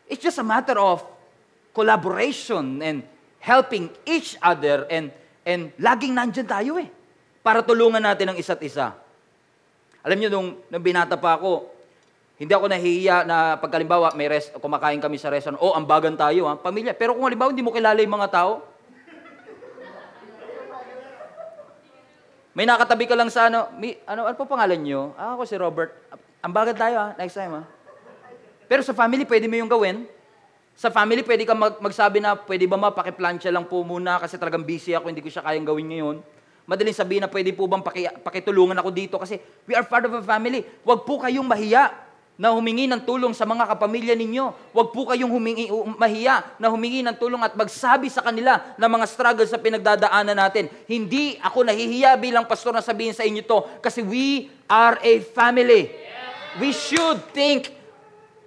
It's just a matter of collaboration and helping each other and and laging nandyan tayo eh. Para tulungan natin ang isa't isa. Alam niyo, nung, nung binata pa ako, hindi ako nahihiya na pagkalimbawa, may rest, kumakain kami sa restaurant, oh, ambagan tayo, ha, pamilya. Pero kung halimbawa, hindi mo kilala yung mga tao, May nakatabi ka lang sa ano, may, ano, ano po pangalan nyo? Ah, ako si Robert. Ambagan tayo ha, next time ha. Pero sa family, pwede mo yung gawin. Sa family, pwede ka mag, magsabi na, pwede ba mapakiplansya lang po muna kasi talagang busy ako, hindi ko siya kayang gawin ngayon. Madaling sabihin na pwede po bang paki, pakitulungan ako dito kasi we are part of a family. Huwag po kayong mahiya na humingi ng tulong sa mga kapamilya ninyo. Huwag po kayong humingi, mahiya na humingi ng tulong at magsabi sa kanila ng mga struggles sa pinagdadaanan natin. Hindi ako nahihiya bilang pastor na sabihin sa inyo to kasi we are a family. we should think,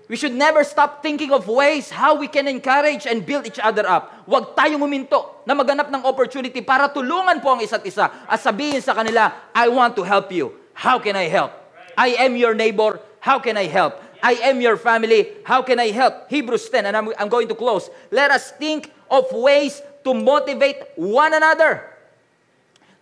we should never stop thinking of ways how we can encourage and build each other up. Huwag tayong huminto na maganap ng opportunity para tulungan po ang isa't isa at sabihin sa kanila, I want to help you. How can I help? I am your neighbor. How can I help? I am your family. How can I help? Hebrews 10, and I'm, I'm going to close. Let us think of ways to motivate one another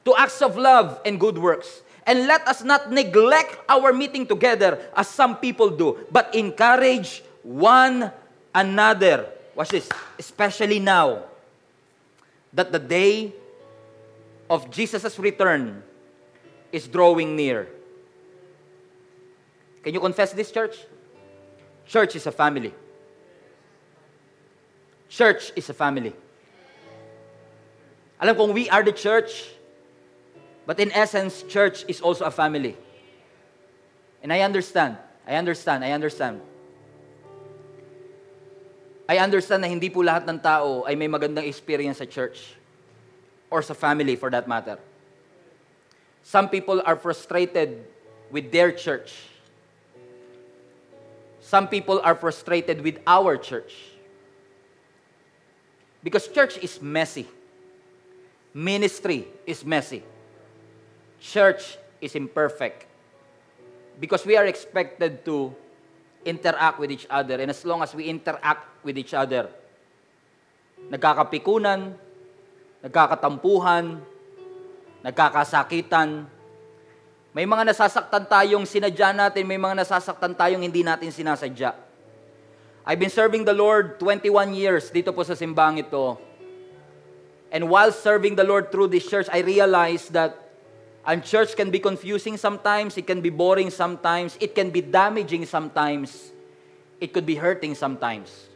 to acts of love and good works. And let us not neglect our meeting together as some people do, but encourage one another. Watch this, especially now that the day of Jesus' return is drawing near. Can you confess this, church? Church is a family. Church is a family. Alam kong we are the church, but in essence, church is also a family. And I understand, I understand, I understand. I understand na hindi po lahat ng tao ay may magandang experience sa church or sa family for that matter. Some people are frustrated with their church. Some people are frustrated with our church. Because church is messy. Ministry is messy. Church is imperfect. Because we are expected to interact with each other. And as long as we interact with each other, nagkakapikunan, nagkakatampuhan, nagkakasakitan, may mga nasasaktan tayong sinadya natin, may mga nasasaktan tayong hindi natin sinasadya. I've been serving the Lord 21 years dito po sa simbang ito. And while serving the Lord through this church, I realized that ang church can be confusing sometimes, it can be boring sometimes, it can be damaging sometimes, it could be hurting sometimes.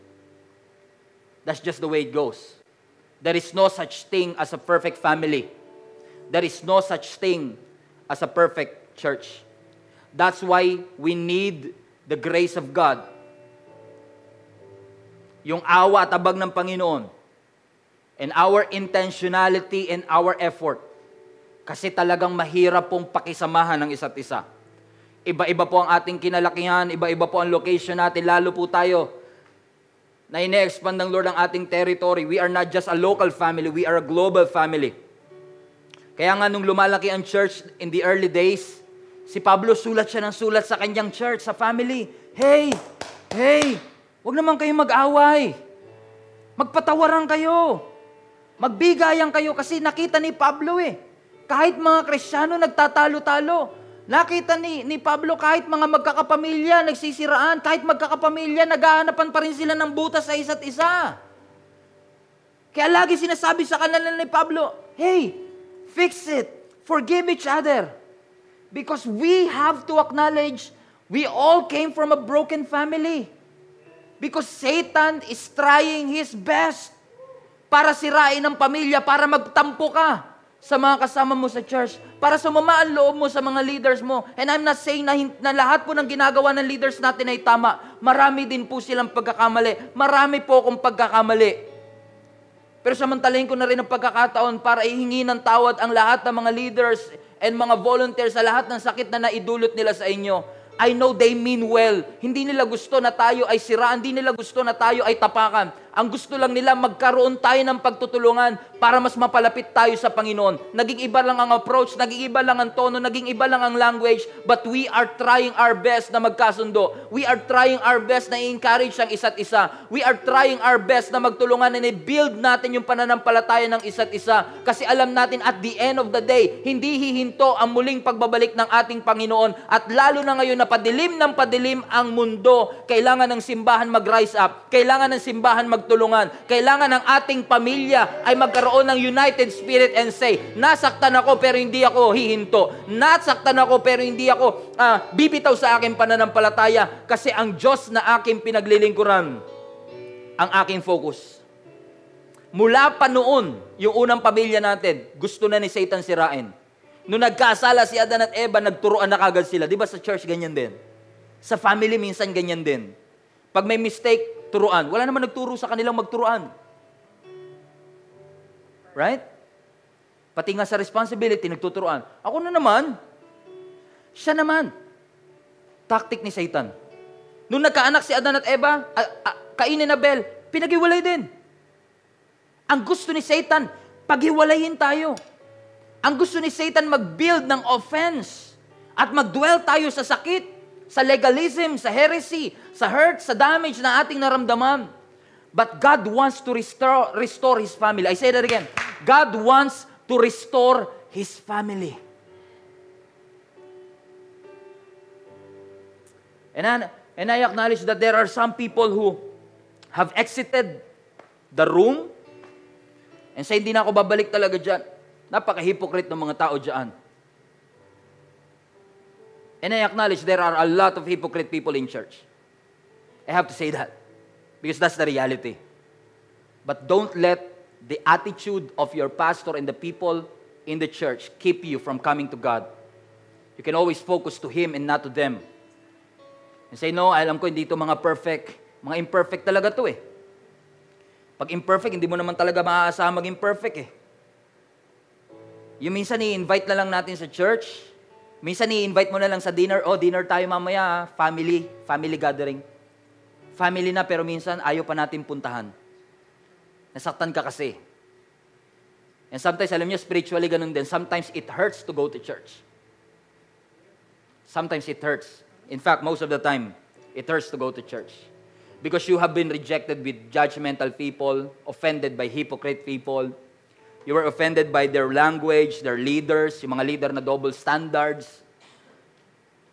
That's just the way it goes. There is no such thing as a perfect family. There is no such thing as a perfect church. That's why we need the grace of God. Yung awa at abag ng Panginoon. And our intentionality and our effort. Kasi talagang mahirap pong pakisamahan ng isa't isa. Iba-iba po ang ating kinalakihan, iba-iba po ang location natin, lalo po tayo na ine-expand ng Lord ang ating territory. We are not just a local family, we are a global family. Kaya nga nung lumalaki ang church in the early days, si Pablo sulat siya ng sulat sa kanyang church, sa family. Hey, hey, wag naman kayong mag-away. Magpatawaran kayo. Magbigayan kayo kasi nakita ni Pablo eh. Kahit mga Kristiyano nagtatalo-talo. Nakita ni, ni Pablo kahit mga magkakapamilya nagsisiraan, kahit magkakapamilya naghahanapan pa rin sila ng butas sa isa't isa. Kaya lagi sinasabi sa kanila ni Pablo, Hey, fix it. Forgive each other. Because we have to acknowledge we all came from a broken family. Because Satan is trying his best para sirain ang pamilya, para magtampo ka sa mga kasama mo sa church, para sumama ang loob mo sa mga leaders mo. And I'm not saying na, na lahat po ng ginagawa ng leaders natin ay tama. Marami din po silang pagkakamali. Marami po akong pagkakamali. Pero samantalahin ko na rin ang pagkakataon para ihingi ng tawad ang lahat ng mga leaders and mga volunteers sa lahat ng sakit na naidulot nila sa inyo. I know they mean well. Hindi nila gusto na tayo ay siraan. Hindi nila gusto na tayo ay tapakan. Ang gusto lang nila magkaroon tayo ng pagtutulungan para mas mapalapit tayo sa Panginoon. Naging iba lang ang approach, naging iba lang ang tono, naging iba lang ang language, but we are trying our best na magkasundo. We are trying our best na i-encourage ang isa't isa. We are trying our best na magtulungan and i-build natin yung pananampalataya ng isa't isa. Kasi alam natin at the end of the day, hindi hihinto ang muling pagbabalik ng ating Panginoon. At lalo na ngayon na padilim ng padilim ang mundo, kailangan ng simbahan mag-rise up. Kailangan ng simbahan mag magtulungan. Kailangan ng ating pamilya ay magkaroon ng united spirit and say, nasaktan ako pero hindi ako hihinto. Nasaktan ako pero hindi ako uh, bibitaw sa aking pananampalataya kasi ang Diyos na aking pinaglilingkuran ang aking focus. Mula pa noon, yung unang pamilya natin, gusto na ni Satan sirain. Nung nagkasala si Adan at Eva, nagturuan na kagad sila. Di ba sa church ganyan din? Sa family minsan ganyan din. Pag may mistake, turuan. Wala naman nagturo sa kanilang magturuan. Right? Pati nga sa responsibility, nagtuturuan. Ako na naman. Siya naman. Tactic ni Satan. Nung nagkaanak si Adan at Eva, a, a, Cain and Abel, pinaghiwalay din. Ang gusto ni Satan, paghiwalayin tayo. Ang gusto ni Satan mag-build ng offense at mag-dwell tayo sa sakit, sa legalism, sa heresy, sa hurt, sa damage na ating naramdaman. But God wants to restore, restore His family. I say that again. God wants to restore His family. And I, and I acknowledge that there are some people who have exited the room and say, hindi na ako babalik talaga dyan. Napaka-hypocrite ng mga tao dyan. And I acknowledge there are a lot of hypocrite people in church. I have to say that because that's the reality. But don't let the attitude of your pastor and the people in the church keep you from coming to God. You can always focus to Him and not to them. And say, no, alam ko hindi ito mga perfect. Mga imperfect talaga to eh. Pag imperfect, hindi mo naman talaga maaasahan maging perfect eh. Yung minsan i-invite na lang natin sa church, minsan i-invite mo na lang sa dinner, oh, dinner tayo mamaya, family, family gathering. Family na, pero minsan ayaw pa natin puntahan. Nasaktan ka kasi. And sometimes, alam niyo, spiritually ganun din. Sometimes it hurts to go to church. Sometimes it hurts. In fact, most of the time, it hurts to go to church. Because you have been rejected with judgmental people, offended by hypocrite people. You were offended by their language, their leaders, yung mga leader na double standards.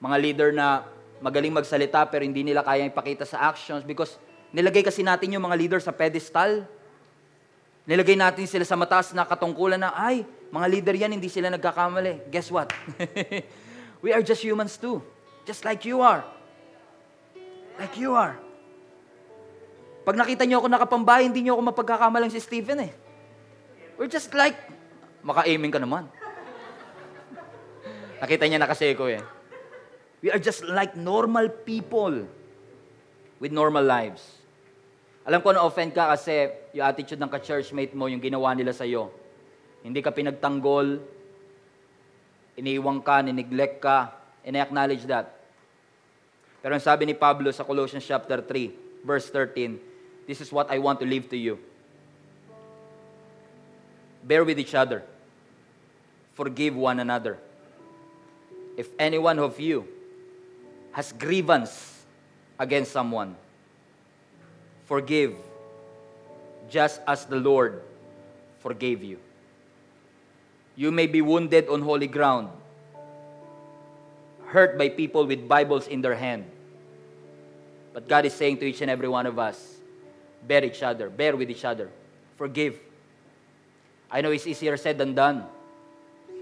Mga leader na magaling magsalita pero hindi nila kaya ipakita sa actions because nilagay kasi natin yung mga leader sa pedestal. Nilagay natin sila sa mataas na katungkulan na, ay, mga leader yan, hindi sila nagkakamali. Guess what? We are just humans too. Just like you are. Like you are. Pag nakita niyo ako nakapambahay, hindi niyo ako mapagkakamalang si Stephen eh. We're just like, maka-aiming ka naman. Nakita niya na kasi ko eh. We are just like normal people with normal lives. Alam ko na-offend ka kasi yung attitude ng ka-churchmate mo, yung ginawa nila sa'yo. Hindi ka pinagtanggol, iniiwang ka, nineglect ka, and I acknowledge that. Pero ang sabi ni Pablo sa Colossians chapter 3, verse 13, this is what I want to leave to you. Bear with each other. Forgive one another. If any one of you has grievance against someone, forgive just as the Lord forgave you. You may be wounded on holy ground, hurt by people with Bibles in their hand. But God is saying to each and every one of us, bear each other, bear with each other, forgive. I know it's easier said than done.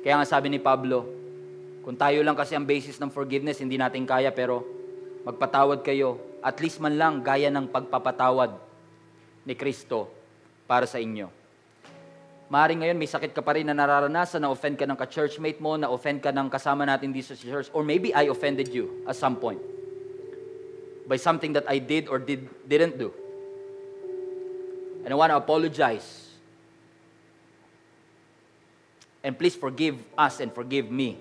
Kaya nga sabi ni Pablo, kung tayo lang kasi ang basis ng forgiveness, hindi natin kaya, pero magpatawad kayo, at least man lang gaya ng pagpapatawad ni Kristo para sa inyo. Maaring ngayon may sakit ka pa rin na nararanasan, na-offend ka ng ka-churchmate mo, na-offend ka ng kasama natin dito sa church, or maybe I offended you at some point by something that I did or did, didn't do. And I want to apologize. And please forgive us and forgive me.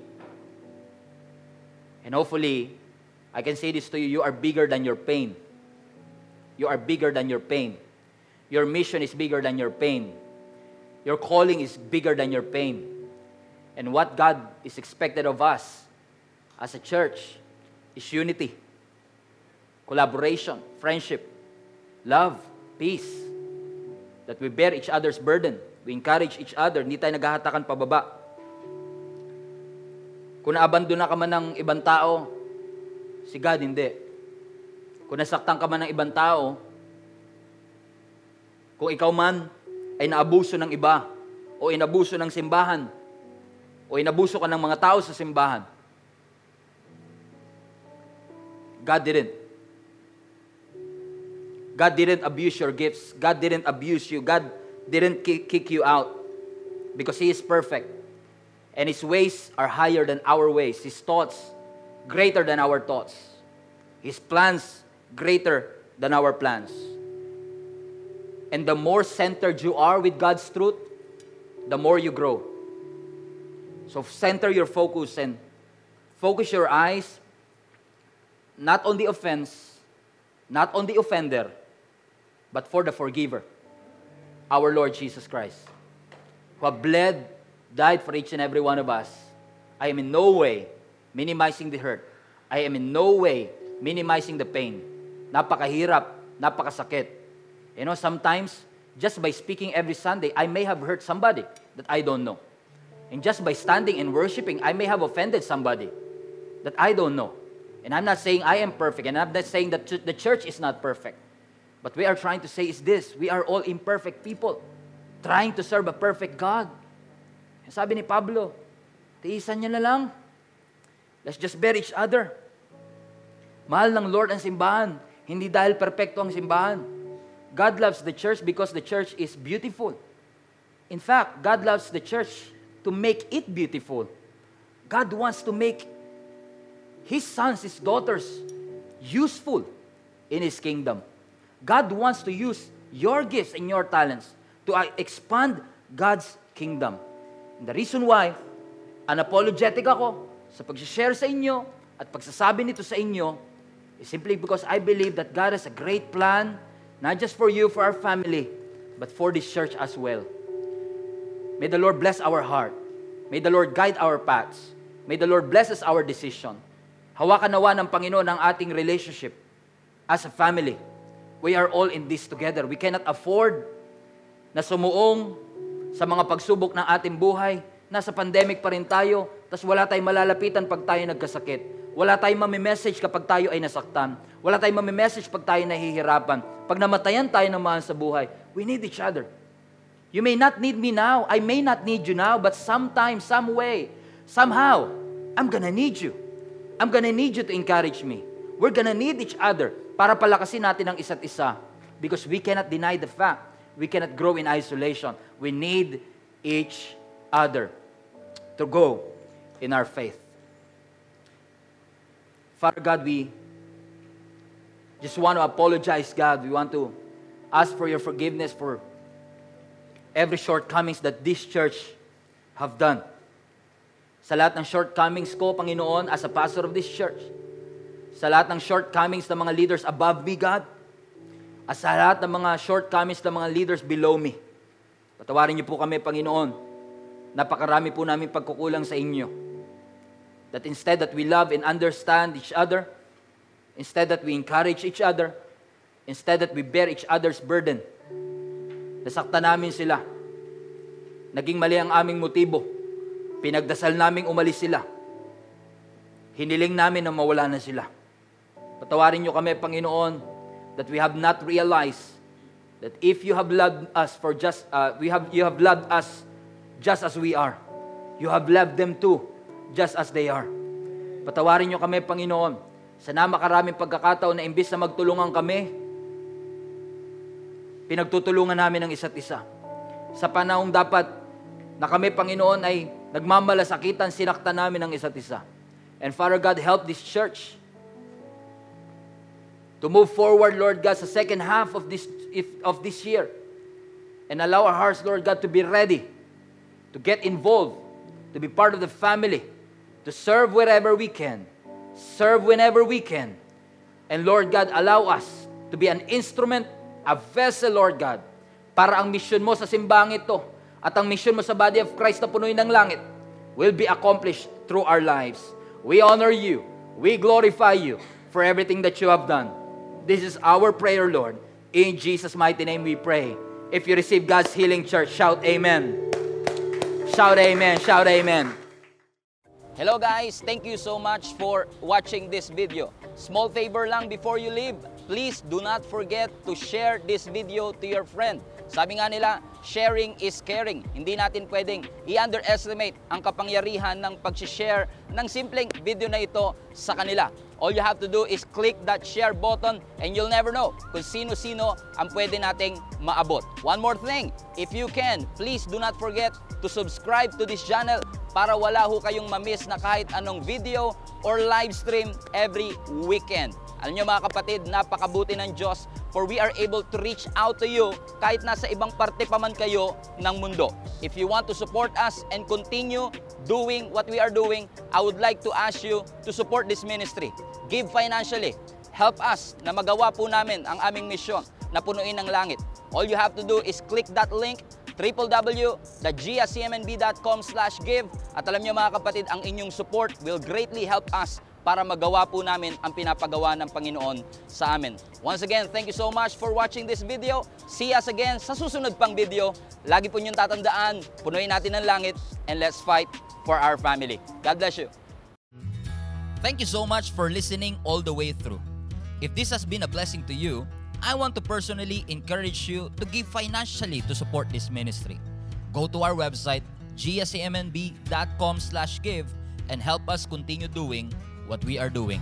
And hopefully, I can say this to you you are bigger than your pain. You are bigger than your pain. Your mission is bigger than your pain. Your calling is bigger than your pain. And what God is expected of us as a church is unity, collaboration, friendship, love, peace. That we bear each other's burden. We encourage each other. Hindi tayo naghahatakan pababa. Kung naabandona ka man ng ibang tao, si God hindi. Kung nasaktan ka man ng ibang tao, kung ikaw man ay naabuso ng iba, o inabuso ng simbahan, o inabuso ka ng mga tao sa simbahan, God didn't. God didn't abuse your gifts. God didn't abuse you. God didn't kick you out because He is perfect. And His ways are higher than our ways. His thoughts greater than our thoughts. His plans greater than our plans. And the more centered you are with God's truth, the more you grow. So center your focus and focus your eyes not on the offense, not on the offender, but for the forgiver, our Lord Jesus Christ, who have bled, died for each and every one of us. I am in no way minimizing the hurt. I am in no way minimizing the pain. Napakahirap, napakasakit. You know, sometimes, just by speaking every Sunday, I may have hurt somebody that I don't know. And just by standing and worshiping, I may have offended somebody that I don't know. And I'm not saying I am perfect, and I'm not saying that the church is not perfect. But we are trying to say is this, we are all imperfect people trying to serve a perfect God. Sabi ni Pablo, tiisan niya na lang. Let's just bear each other. Mahal ng Lord ang simbahan, hindi dahil perpekto ang simbahan. God loves the church because the church is beautiful. In fact, God loves the church to make it beautiful. God wants to make His sons, His daughters useful in His kingdom. God wants to use your gifts and your talents to uh, expand God's kingdom. And the reason why, unapologetic ako sa pag-share sa inyo at pagsasabi nito sa inyo is simply because I believe that God has a great plan, not just for you, for our family, but for this church as well. May the Lord bless our heart. May the Lord guide our paths. May the Lord blesses our decision. Hawakan nawa ng Panginoon ang ating relationship as a family. We are all in this together. We cannot afford na sumuong sa mga pagsubok ng ating buhay. Nasa pandemic pa rin tayo, tapos wala tayong malalapitan pag tayo nagkasakit. Wala tayong mamimessage kapag tayo ay nasaktan. Wala tayong mamimessage pag tayo nahihirapan. Pag namatayan tayo ng mahal sa buhay, we need each other. You may not need me now. I may not need you now, but sometime, some way, somehow, I'm gonna need you. I'm gonna need you to encourage me. We're gonna need each other para palakasin natin ang isa't isa. Because we cannot deny the fact. We cannot grow in isolation. We need each other to go in our faith. Father God, we just want to apologize, God. We want to ask for your forgiveness for every shortcomings that this church have done. Sa lahat ng shortcomings ko, Panginoon, as a pastor of this church. Sa lahat ng shortcomings ng mga leaders above me, God. At sa lahat ng mga shortcomings ng mga leaders below me. Patawarin niyo po kami, Panginoon. Napakarami po namin pagkukulang sa inyo. That instead that we love and understand each other, instead that we encourage each other, instead that we bear each other's burden, nasakta namin sila. Naging mali ang aming motibo. Pinagdasal naming umalis sila. Hiniling namin na mawala na sila. Patawarin niyo kami, Panginoon, that we have not realized that if you have loved us for just, uh, we have, you have loved us just as we are. You have loved them too, just as they are. Patawarin niyo kami, Panginoon, sa namakaraming pagkakataon na imbis na magtulungan kami, pinagtutulungan namin ang isa't isa. Sa panahong dapat na kami, Panginoon, ay nagmamalasakitan, sinaktan namin ang isa't isa. And Father God, help this church to move forward, Lord God, sa second half of this, if, of this year. And allow our hearts, Lord God, to be ready, to get involved, to be part of the family, to serve wherever we can, serve whenever we can. And Lord God, allow us to be an instrument, a vessel, Lord God, para ang mission mo sa simbang ito at ang mission mo sa body of Christ na punoy ng langit will be accomplished through our lives. We honor you. We glorify you for everything that you have done. This is our prayer, Lord. In Jesus' mighty name we pray. If you receive God's healing church, shout amen. Shout amen. Shout amen. Hello guys, thank you so much for watching this video. Small favor lang before you leave, please do not forget to share this video to your friend. Sabi nga nila, sharing is caring. Hindi natin pwedeng i-underestimate ang kapangyarihan ng pag-share ng simpleng video na ito sa kanila. All you have to do is click that share button and you'll never know kung sino-sino ang pwede nating maabot. One more thing, if you can, please do not forget to subscribe to this channel para wala ho kayong mamiss na kahit anong video or live stream every weekend. Alam nyo mga kapatid, napakabuti ng Diyos for we are able to reach out to you kahit nasa ibang parte pa man kayo ng mundo. If you want to support us and continue doing what we are doing, I would like to ask you to support this ministry. Give financially. Help us na magawa po namin ang aming misyon na punuin ng langit. All you have to do is click that link www.giacmnb.com give at alam niyo mga kapatid, ang inyong support will greatly help us para magawa po namin ang pinapagawa ng Panginoon sa amin. Once again, thank you so much for watching this video. See us again sa susunod pang video. Lagi po niyong tatandaan, punuin natin ang langit and let's fight for our family. God bless you. Thank you so much for listening all the way through. If this has been a blessing to you, I want to personally encourage you to give financially to support this ministry. Go to our website, gsmnb.com slash give and help us continue doing what we are doing.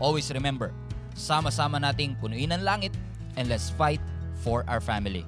Always remember, sama-sama nating punuin ang langit and let's fight for our family.